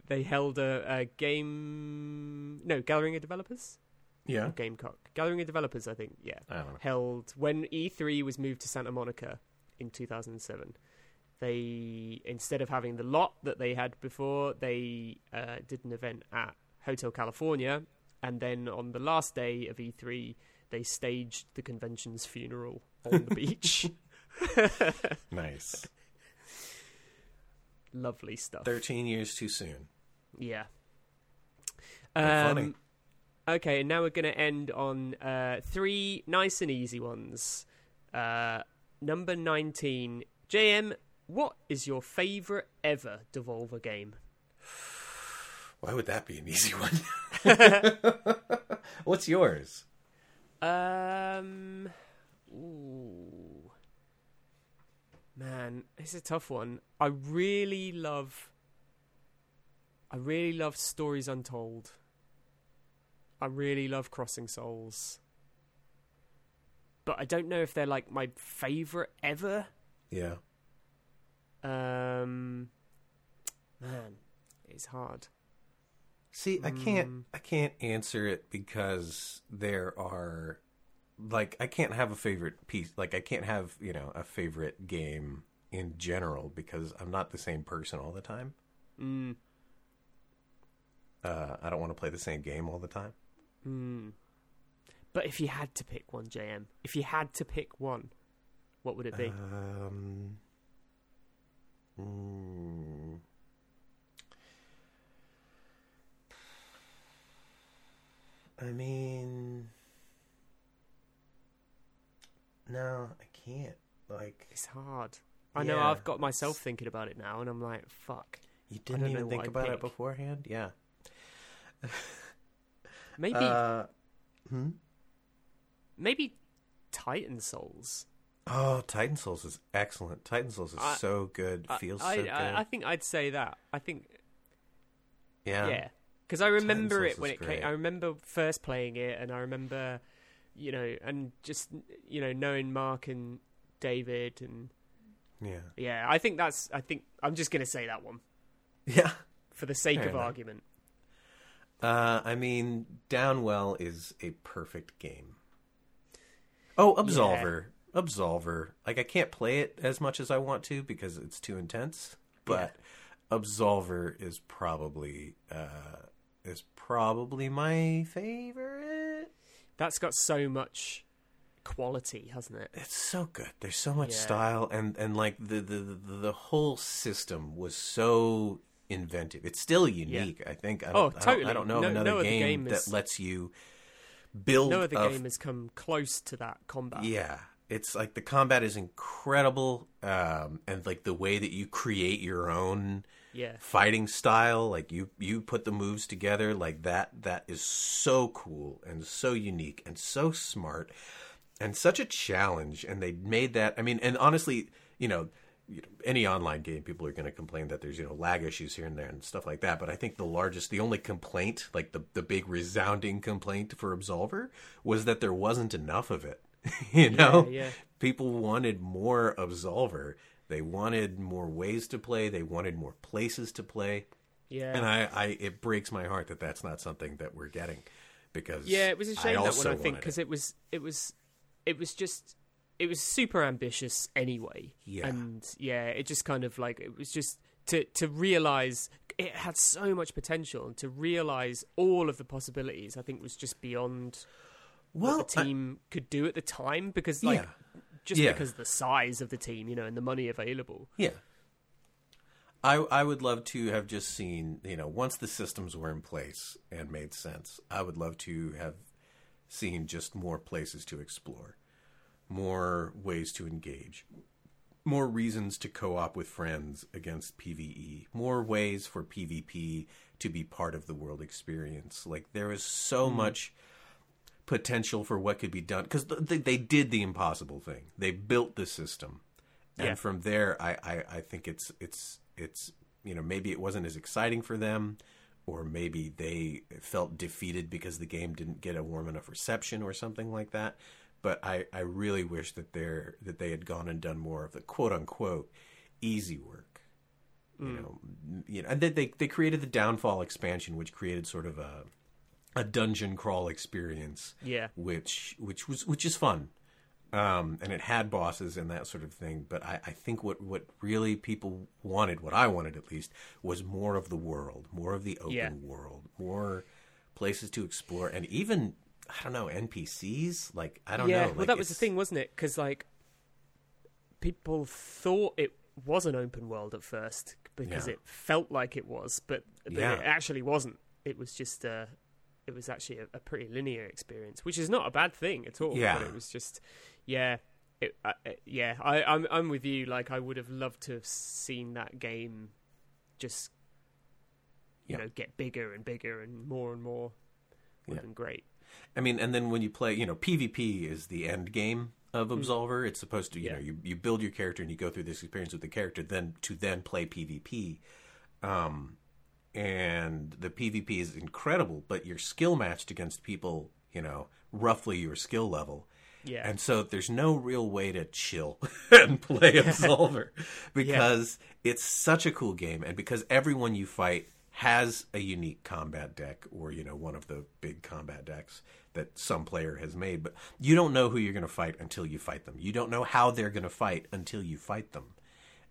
[SPEAKER 2] they held a, a game no Gathering of Developers
[SPEAKER 1] Yeah.
[SPEAKER 2] or Gamecock Gathering of Developers I think yeah
[SPEAKER 1] I don't know.
[SPEAKER 2] held when E3 was moved to Santa Monica in 2007. They instead of having the lot that they had before, they uh, did an event at Hotel California, and then on the last day of E3, they staged the convention's funeral on the beach.
[SPEAKER 1] Nice.
[SPEAKER 2] Lovely stuff.
[SPEAKER 1] 13 years too soon.
[SPEAKER 2] Yeah. Um, okay, and now we're going to end on uh, three nice and easy ones. Uh, number 19. JM, what is your favourite ever Devolver game?
[SPEAKER 1] Why would that be an easy one? What's yours?
[SPEAKER 2] Um. Ooh. Man, it's a tough one. I really love. I really love Stories Untold. I really love Crossing Souls. But I don't know if they're like my favorite ever.
[SPEAKER 1] Yeah.
[SPEAKER 2] Um. Man, it's hard.
[SPEAKER 1] See, I can't I can't answer it because there are like I can't have a favorite piece like I can't have, you know, a favorite game in general because I'm not the same person all the time.
[SPEAKER 2] Mm.
[SPEAKER 1] Uh, I don't want to play the same game all the time.
[SPEAKER 2] Mm. But if you had to pick one, JM, if you had to pick one, what would it be?
[SPEAKER 1] Um, mm, I mean, no, I can't. Like,
[SPEAKER 2] It's hard. I know I've got myself thinking about it now, and I'm like, fuck.
[SPEAKER 1] you didn't even think
[SPEAKER 2] I'd
[SPEAKER 1] about it
[SPEAKER 2] pick.
[SPEAKER 1] beforehand? Yeah.
[SPEAKER 2] Maybe,
[SPEAKER 1] Uh, hmm?
[SPEAKER 2] maybe Titan Souls.
[SPEAKER 1] Oh, Titan Souls is excellent. Titan Souls is
[SPEAKER 2] I-
[SPEAKER 1] so good. Feels
[SPEAKER 2] I,
[SPEAKER 1] so good.
[SPEAKER 2] I, I think I'd say that. I think
[SPEAKER 1] yeah.
[SPEAKER 2] yeah, because I remember it when it came. I remember first playing it, and I remember, you know, and just you know knowing Mark and David, and
[SPEAKER 1] Yeah.
[SPEAKER 2] yeah, I think that's. I think I'm just gonna say that one
[SPEAKER 1] Yeah.
[SPEAKER 2] for the sake
[SPEAKER 1] Fair
[SPEAKER 2] of
[SPEAKER 1] enough.
[SPEAKER 2] argument.
[SPEAKER 1] Uh, I mean, Downwell is a perfect game. Oh, Absolver. Absolver. Like, I can't play it as much as I want to because it's too intense. But Absolver is probably uh, is probably my favorite.
[SPEAKER 2] That's got so much quality, hasn't it?
[SPEAKER 1] It's so good. There's so much
[SPEAKER 2] Yeah.
[SPEAKER 1] style, and and like the, the the the whole system was so inventive. It's still unique. I think. I
[SPEAKER 2] Oh,
[SPEAKER 1] don't, I don't-
[SPEAKER 2] totally.
[SPEAKER 1] I don't know
[SPEAKER 2] No-
[SPEAKER 1] another
[SPEAKER 2] no
[SPEAKER 1] game,
[SPEAKER 2] game
[SPEAKER 1] that
[SPEAKER 2] is-
[SPEAKER 1] lets you build.
[SPEAKER 2] No other
[SPEAKER 1] a-
[SPEAKER 2] game has come close to that combat.
[SPEAKER 1] Yeah, it's like the combat is incredible, um, and like the way that you create your own
[SPEAKER 2] Yeah.
[SPEAKER 1] fighting style, like you you put the moves together, like that. That is so cool and so unique and so smart and such a challenge. And they made that. I mean, and honestly, you know. You know, Any online game, people are going to complain that there's you know lag issues here and there and stuff like that. But I think the largest, the only complaint, like the the big resounding complaint for Absolver, was that there wasn't enough of it. you know,
[SPEAKER 2] yeah.
[SPEAKER 1] people wanted more Absolver. They wanted more ways to play. They wanted more places to play.
[SPEAKER 2] Yeah.
[SPEAKER 1] And I, I, it breaks my heart that that's not something that we're getting, because
[SPEAKER 2] Yeah, it was a shame that one. I think because
[SPEAKER 1] it.
[SPEAKER 2] it was it was it was just it was super ambitious anyway.
[SPEAKER 1] Yeah.
[SPEAKER 2] and yeah, it just kind of like it was just to to realize it had so much potential and to realize all of the possibilities. I think was just beyond
[SPEAKER 1] well,
[SPEAKER 2] what the
[SPEAKER 1] I-
[SPEAKER 2] team could do at the time because like
[SPEAKER 1] yeah,
[SPEAKER 2] just
[SPEAKER 1] Yeah.
[SPEAKER 2] because of the size of the team, you know, and the money available.
[SPEAKER 1] yeah. I, I would love to have just seen, you know, once the systems were in place and made sense, I would love to have seen just more places to explore, more ways to engage, more reasons to co-op with friends against PvE, more ways for PvP to be part of the world experience. Like there is so hmm. much potential for what could be done because they, they did the impossible thing. They built the system, and
[SPEAKER 2] Yeah.
[SPEAKER 1] from there, I, I I think it's it's it's you know maybe it wasn't as exciting for them. Or maybe they felt defeated because the game didn't get a warm enough reception or something like that but I, I really wish that they're that they had gone and done more of the quote unquote easy work. You know, you know, and they, they they created the Downfall expansion, which created sort of a a dungeon crawl experience,
[SPEAKER 2] Yeah,
[SPEAKER 1] which which was which is fun, um, and it had bosses and that sort of thing. But I, I think what what really people wanted, what I wanted at least, was more of the world, more of the open
[SPEAKER 2] Yeah.
[SPEAKER 1] world, more places to explore, and even I don't know NPCs. Like I don't
[SPEAKER 2] yeah.
[SPEAKER 1] know.
[SPEAKER 2] well, that was the thing, wasn't it? Because like people thought it was an open world at first because
[SPEAKER 1] Yeah.
[SPEAKER 2] it felt like it was, but, but
[SPEAKER 1] Yeah.
[SPEAKER 2] it actually wasn't. It was just uh, it was actually a, a pretty linear experience, which is not a bad thing at all.
[SPEAKER 1] Yeah.
[SPEAKER 2] but it was just yeah. It, uh, uh, yeah, I, I'm I'm with you. Like, I would have loved to have seen that game just you
[SPEAKER 1] Yeah.
[SPEAKER 2] know get bigger and bigger and more and more. Would have been great.
[SPEAKER 1] I mean, and then when you play, you know, PvP is the end game of Absolver. It's supposed to, you.
[SPEAKER 2] Yeah.
[SPEAKER 1] know, you, you build your character and you go through this experience with the character, then to then play PvP. Um, and the PvP is incredible, but you're skill matched against people, you know, roughly your skill level.
[SPEAKER 2] Yeah,
[SPEAKER 1] And so there's no real way to chill and play Absolver because it's such a cool game and because everyone you fight has a unique combat deck or you know one of the big combat decks that some player has made but you don't know who you're going to fight until you fight them. You don't know how they're going to fight until you fight them.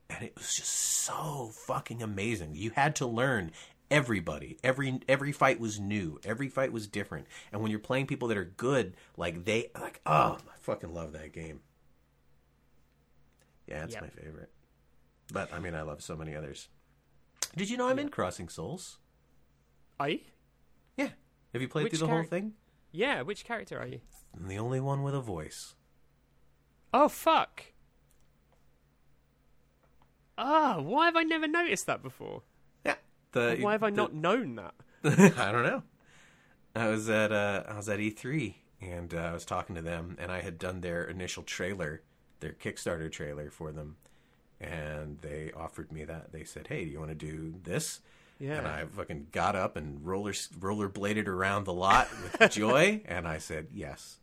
[SPEAKER 1] And it was just so fucking amazing. You had to learn everybody. Every every fight was new. Every fight was different. And when you're playing people that are good, like they like oh, I fucking love that game. Yeah, it's
[SPEAKER 2] Yep.
[SPEAKER 1] my favorite. But I mean, I love so many others. Did you know I'm in Crossing Souls?
[SPEAKER 2] are you?
[SPEAKER 1] Yeah. Have you played
[SPEAKER 2] Which
[SPEAKER 1] through the whole thing?
[SPEAKER 2] Yeah, which character are you?
[SPEAKER 1] I'm the only one with a voice.
[SPEAKER 2] Oh fuck! Ah, why have I never noticed that before?
[SPEAKER 1] Yeah. The,
[SPEAKER 2] Why have I
[SPEAKER 1] the-
[SPEAKER 2] not known that?
[SPEAKER 1] I don't know. I was at uh, I was at E3 and uh, I was talking to them, and I had done their initial trailer, their Kickstarter trailer for them, and they offered me that. They said, "Hey, do you want to do this?"
[SPEAKER 2] Yeah.
[SPEAKER 1] And I fucking got up and roller rollerbladed around the lot with joy, and I said yes.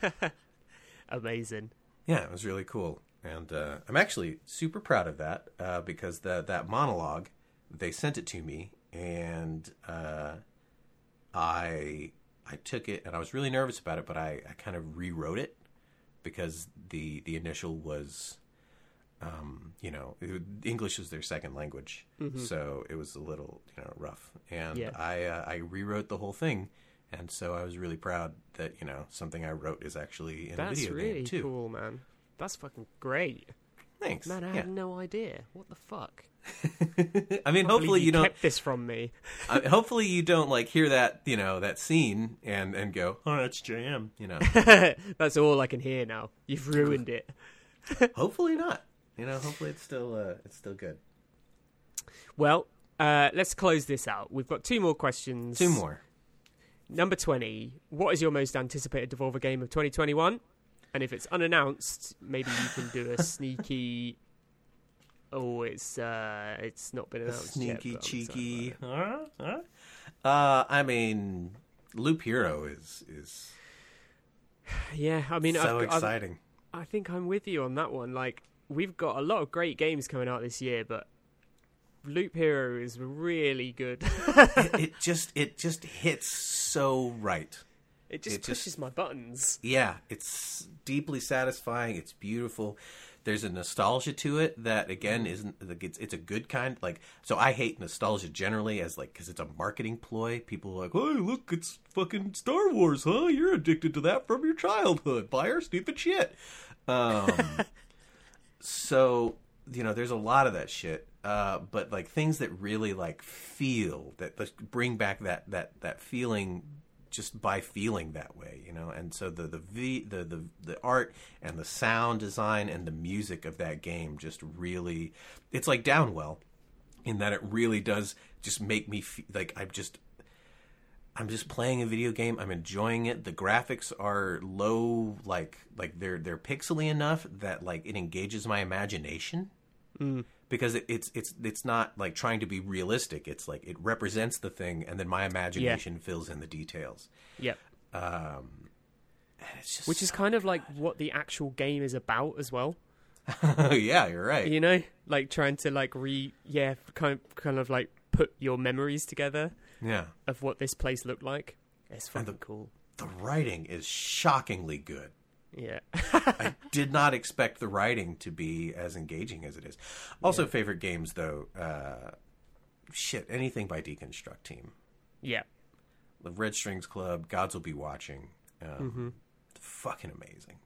[SPEAKER 2] Amazing.
[SPEAKER 1] Yeah, it was really cool, and uh, I'm actually super proud of that uh, because that that monologue they sent it to me, and uh, I I took it, and I was really nervous about it, but I, I kind of rewrote it because the the initial was. Um, you know, it, English is their second language, so it was a little, you know, rough. And
[SPEAKER 2] Yeah.
[SPEAKER 1] I uh, I rewrote the whole thing, and so I was really proud that you know something I wrote is actually in a video
[SPEAKER 2] really
[SPEAKER 1] game too.
[SPEAKER 2] cool, man. That's fucking great.
[SPEAKER 1] Thanks.
[SPEAKER 2] Man, I
[SPEAKER 1] Yeah.
[SPEAKER 2] had no idea. What the fuck?
[SPEAKER 1] I mean,
[SPEAKER 2] Can't
[SPEAKER 1] hopefully
[SPEAKER 2] believe
[SPEAKER 1] you don't.
[SPEAKER 2] kept this from me.
[SPEAKER 1] uh, hopefully you don't like hear that you know that scene and and go, oh, that's JM. You know,
[SPEAKER 2] That's all I can hear now. You've ruined it.
[SPEAKER 1] hopefully not. You know, hopefully it's still uh, it's still good.
[SPEAKER 2] Well, uh, let's close this out. We've got two more questions.
[SPEAKER 1] Two more.
[SPEAKER 2] Number 20. What is your most anticipated Devolver game of 2021? And if it's unannounced, maybe you can do a sneaky. Oh, it's uh, it's not been announced yet.
[SPEAKER 1] Sneaky,
[SPEAKER 2] but
[SPEAKER 1] cheeky. Huh? Huh? Uh, I mean, Loop Hero is is.
[SPEAKER 2] Yeah, I mean,
[SPEAKER 1] so
[SPEAKER 2] I've, I've,
[SPEAKER 1] exciting.
[SPEAKER 2] I think I'm with you on that one. Like, we've got a lot of great games coming out this year, but Loop Hero is really good.
[SPEAKER 1] it, it just it just hits so right.
[SPEAKER 2] it just
[SPEAKER 1] It just-
[SPEAKER 2] pushes my buttons.
[SPEAKER 1] Yeah, it's deeply satisfying. It's beautiful. There's a nostalgia to it that again isn't like it's it's a good kind. Like so, I hate nostalgia generally as like because it's a marketing ploy. People are like, "Hey, look, it's fucking Star Wars, huh? You're addicted to that from your childhood. Buy our stupid shit." Um, so you know, there's a lot of that shit. Uh, but like things that really like feel that bring back that that that feeling just by feeling that way, you know. And so the the v, the the the art and the sound design and the music of that game just really, it's like Downwell, in that it really does just make me feel like I'm just. I'm just playing a video game. I'm enjoying it. The graphics are low, like like they're they're pixely enough that like it engages my imagination hmm. because it, it's it's it's not like trying to be realistic. It's like it represents the thing, and then my imagination fills in the details.
[SPEAKER 2] Yep.
[SPEAKER 1] Um, just
[SPEAKER 2] Which is kind of like what the actual game is about as well.
[SPEAKER 1] yeah, you're right.
[SPEAKER 2] You know, like trying to like re yeah, kind of kind of like put your memories together
[SPEAKER 1] Yeah,
[SPEAKER 2] of what this place looked like. It's fucking
[SPEAKER 1] the-
[SPEAKER 2] cool.
[SPEAKER 1] the writing is shockingly good.
[SPEAKER 2] Yeah.
[SPEAKER 1] I did not expect the writing to be as engaging as it is. Also, favorite games though. Uh, shit, anything by Deconstructeam,
[SPEAKER 2] yeah.
[SPEAKER 1] the Red Strings Club, Gods Will Be Watching. Um, Fucking amazing.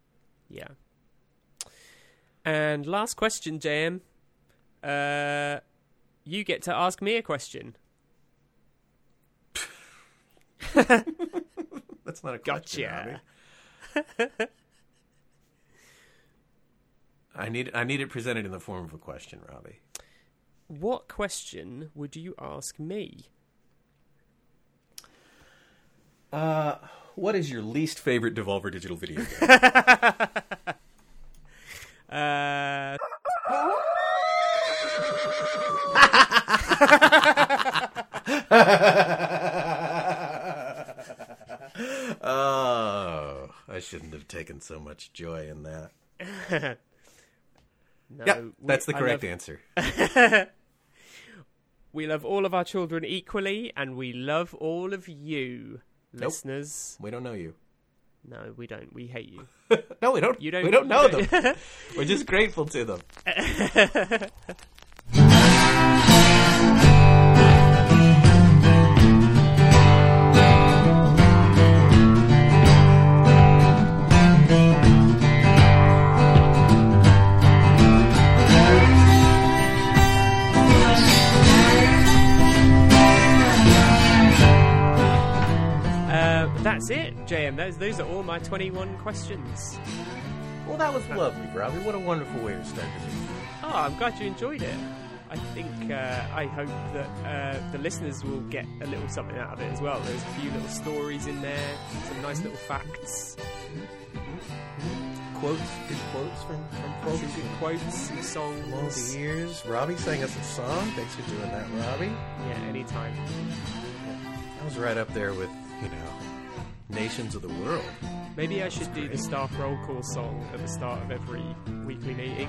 [SPEAKER 2] Yeah. And last question, JM. Uh, you get to ask me a question.
[SPEAKER 1] That's not a question.
[SPEAKER 2] Gotcha.
[SPEAKER 1] Robbie. I need I need it presented in the form of a question, Robbie.
[SPEAKER 2] What question would you ask me?
[SPEAKER 1] Uh, what is your least favorite Devolver Digital video game?
[SPEAKER 2] Uh,
[SPEAKER 1] oh, I shouldn't have taken so much joy in that.
[SPEAKER 2] no,
[SPEAKER 1] Yeah,
[SPEAKER 2] we-
[SPEAKER 1] that's the correct
[SPEAKER 2] love-
[SPEAKER 1] answer.
[SPEAKER 2] We love all of our children equally, and we love all of you,
[SPEAKER 1] Nope.
[SPEAKER 2] listeners.
[SPEAKER 1] We don't know you.
[SPEAKER 2] No, we don't. We hate you.
[SPEAKER 1] No, we don't.
[SPEAKER 2] You don't.
[SPEAKER 1] We don't know
[SPEAKER 2] don't-
[SPEAKER 1] them. We're just grateful to them.
[SPEAKER 2] That's it, JM. Those, those are all my 21 questions.
[SPEAKER 1] Well, that was lovely, Robbie. What a wonderful way to start the.
[SPEAKER 2] Oh, I'm glad you enjoyed it. I think uh, I hope that uh, the listeners will get a little something out of it as well. There's a few little stories in there, some nice little facts,
[SPEAKER 1] Quotes, good quotes from, from
[SPEAKER 2] some
[SPEAKER 1] folks.
[SPEAKER 2] good quotes, some songs.
[SPEAKER 1] the years. Robbie sang us a song. Thanks for doing that, Robbie.
[SPEAKER 2] Yeah, anytime.
[SPEAKER 1] I was right up there with, you know, nations of the world.
[SPEAKER 2] Maybe I should do the staff roll call song at the start of every weekly meeting,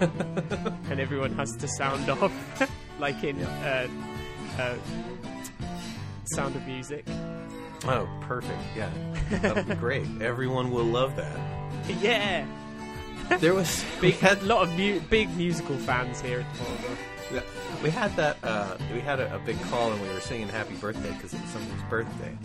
[SPEAKER 2] and everyone has to sound off, like in uh, uh, Sound of Music.
[SPEAKER 1] Oh, perfect. Yeah. That would be great. Everyone will love that.
[SPEAKER 2] yeah,
[SPEAKER 1] There was
[SPEAKER 2] big had a lot of mu- big musical fans here at the.
[SPEAKER 1] Yeah, we had that. Uh, we had a, a big call, and we were singing "Happy Birthday" because it was someone's birthday,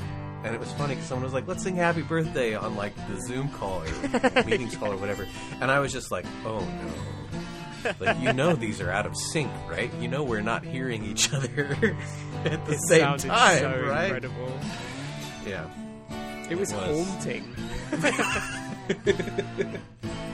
[SPEAKER 1] and it was funny because someone was like, "Let's sing Happy Birthday" on like the Zoom call or meetings call or whatever, and I was just like, "Oh no!" Like you know these are out of sync, right? You know we're not hearing each other at the
[SPEAKER 2] It
[SPEAKER 1] same time,
[SPEAKER 2] so
[SPEAKER 1] right?
[SPEAKER 2] incredible.
[SPEAKER 1] Yeah.
[SPEAKER 2] It was,
[SPEAKER 1] was.
[SPEAKER 2] haunting.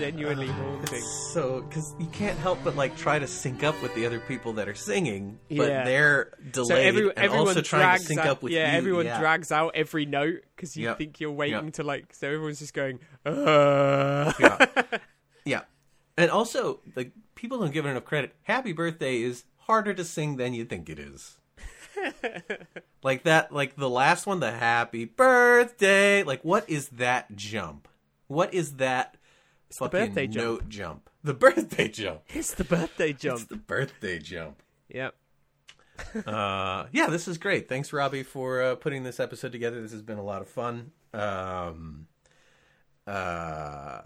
[SPEAKER 2] Genuinely haunting.
[SPEAKER 1] So, because you can't help but like try to sync up with the other people that are singing, but
[SPEAKER 2] Yeah.
[SPEAKER 1] they're delayed
[SPEAKER 2] So every,
[SPEAKER 1] and
[SPEAKER 2] everyone
[SPEAKER 1] also trying
[SPEAKER 2] drags
[SPEAKER 1] to sync
[SPEAKER 2] out,
[SPEAKER 1] up with
[SPEAKER 2] yeah,
[SPEAKER 1] you.
[SPEAKER 2] everyone
[SPEAKER 1] yeah.
[SPEAKER 2] drags out every note because you
[SPEAKER 1] Yep.
[SPEAKER 2] think you're waiting
[SPEAKER 1] Yep.
[SPEAKER 2] to like. So everyone's just going, uh.
[SPEAKER 1] yeah. yeah. And also, like people don't give it enough credit. Happy birthday is harder to sing than you think it is. like that, like the last one, the happy birthday. Like, what is that jump? What is that
[SPEAKER 2] the birthday jump.
[SPEAKER 1] note jump? The birthday jump.
[SPEAKER 2] It's the birthday jump.
[SPEAKER 1] It's the birthday jump.
[SPEAKER 2] Yep.
[SPEAKER 1] uh, yeah, this is great. Thanks, Robbie, for uh, putting this episode together. This has been a lot of fun. Um, uh,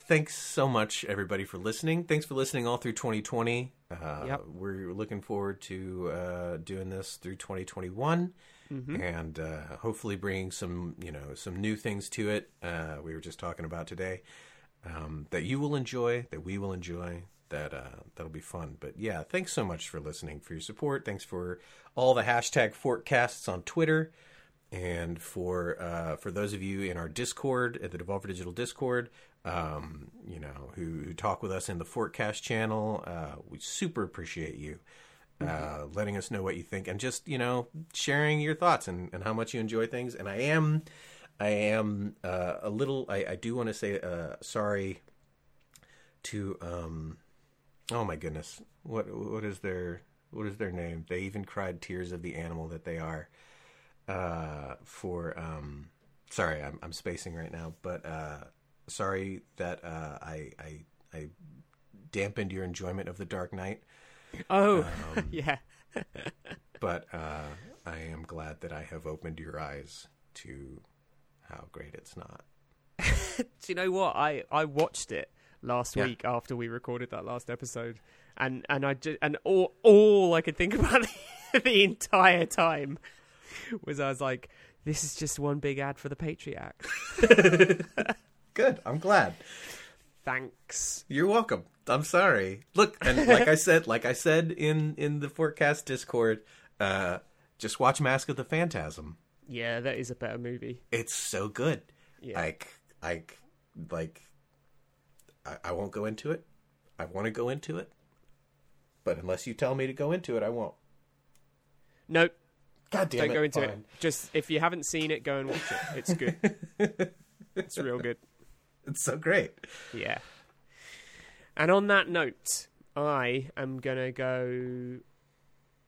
[SPEAKER 1] thanks so much, everybody, for listening. Thanks for listening all through 2020. Uh,
[SPEAKER 2] Yep.
[SPEAKER 1] We're looking forward to uh, doing this through 2021. And uh, hopefully bringing some, you know, some new things to it. Uh, we were just talking about today um, that you will enjoy, that we will enjoy, that uh, that'll be fun. But yeah, thanks so much for listening, for your support. Thanks for all the hashtag Fortcasts on Twitter, and for uh, for those of you in our Discord at the Devolver Digital Discord, um, you know, who, who talk with us in the Fortcast channel. Uh, we super appreciate you. Uh, letting us know what you think and just you know sharing your thoughts and, and how much you enjoy things and i am i am uh, a little i, I do want to say uh, sorry to um oh my goodness. What what is their what is their name? They even cried tears of the animal that they are uh for um sorry i'm, I'm spacing right now but uh sorry that uh i i i dampened your enjoyment of the dark knight
[SPEAKER 2] Oh,
[SPEAKER 1] Um,
[SPEAKER 2] yeah.
[SPEAKER 1] but uh i am glad that i have opened your eyes to how great it's not
[SPEAKER 2] Do you know what? I, I watched it last
[SPEAKER 1] Yeah.
[SPEAKER 2] week after we recorded that last episode, and and I just and all all I could think about the entire time was I was like, this is just one big ad for the Patriot.
[SPEAKER 1] good i'm glad
[SPEAKER 2] Thanks.
[SPEAKER 1] You're welcome. I'm sorry. Look, and like I said, like I said in in the forecast Discord, uh, just watch Mask of the Phantasm.
[SPEAKER 2] Yeah, that is a better movie.
[SPEAKER 1] It's so good.
[SPEAKER 2] Yeah.
[SPEAKER 1] Like, like, like. I, I won't go into it. I want to go into it, but unless you tell me to go into it, I won't.
[SPEAKER 2] Nope,
[SPEAKER 1] God damn
[SPEAKER 2] don't
[SPEAKER 1] it!
[SPEAKER 2] go into it. Just if you haven't seen it, go and watch it. It's good. it's real good.
[SPEAKER 1] It's so great.
[SPEAKER 2] Yeah. And on that note, I am gonna go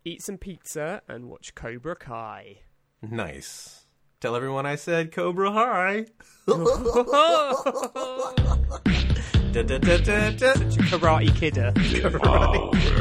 [SPEAKER 2] eat some pizza and watch Cobra Kai.
[SPEAKER 1] Nice. Tell everyone I said Cobra High. Da, da, da, da, da.
[SPEAKER 2] Karate Kidder.
[SPEAKER 1] Karate.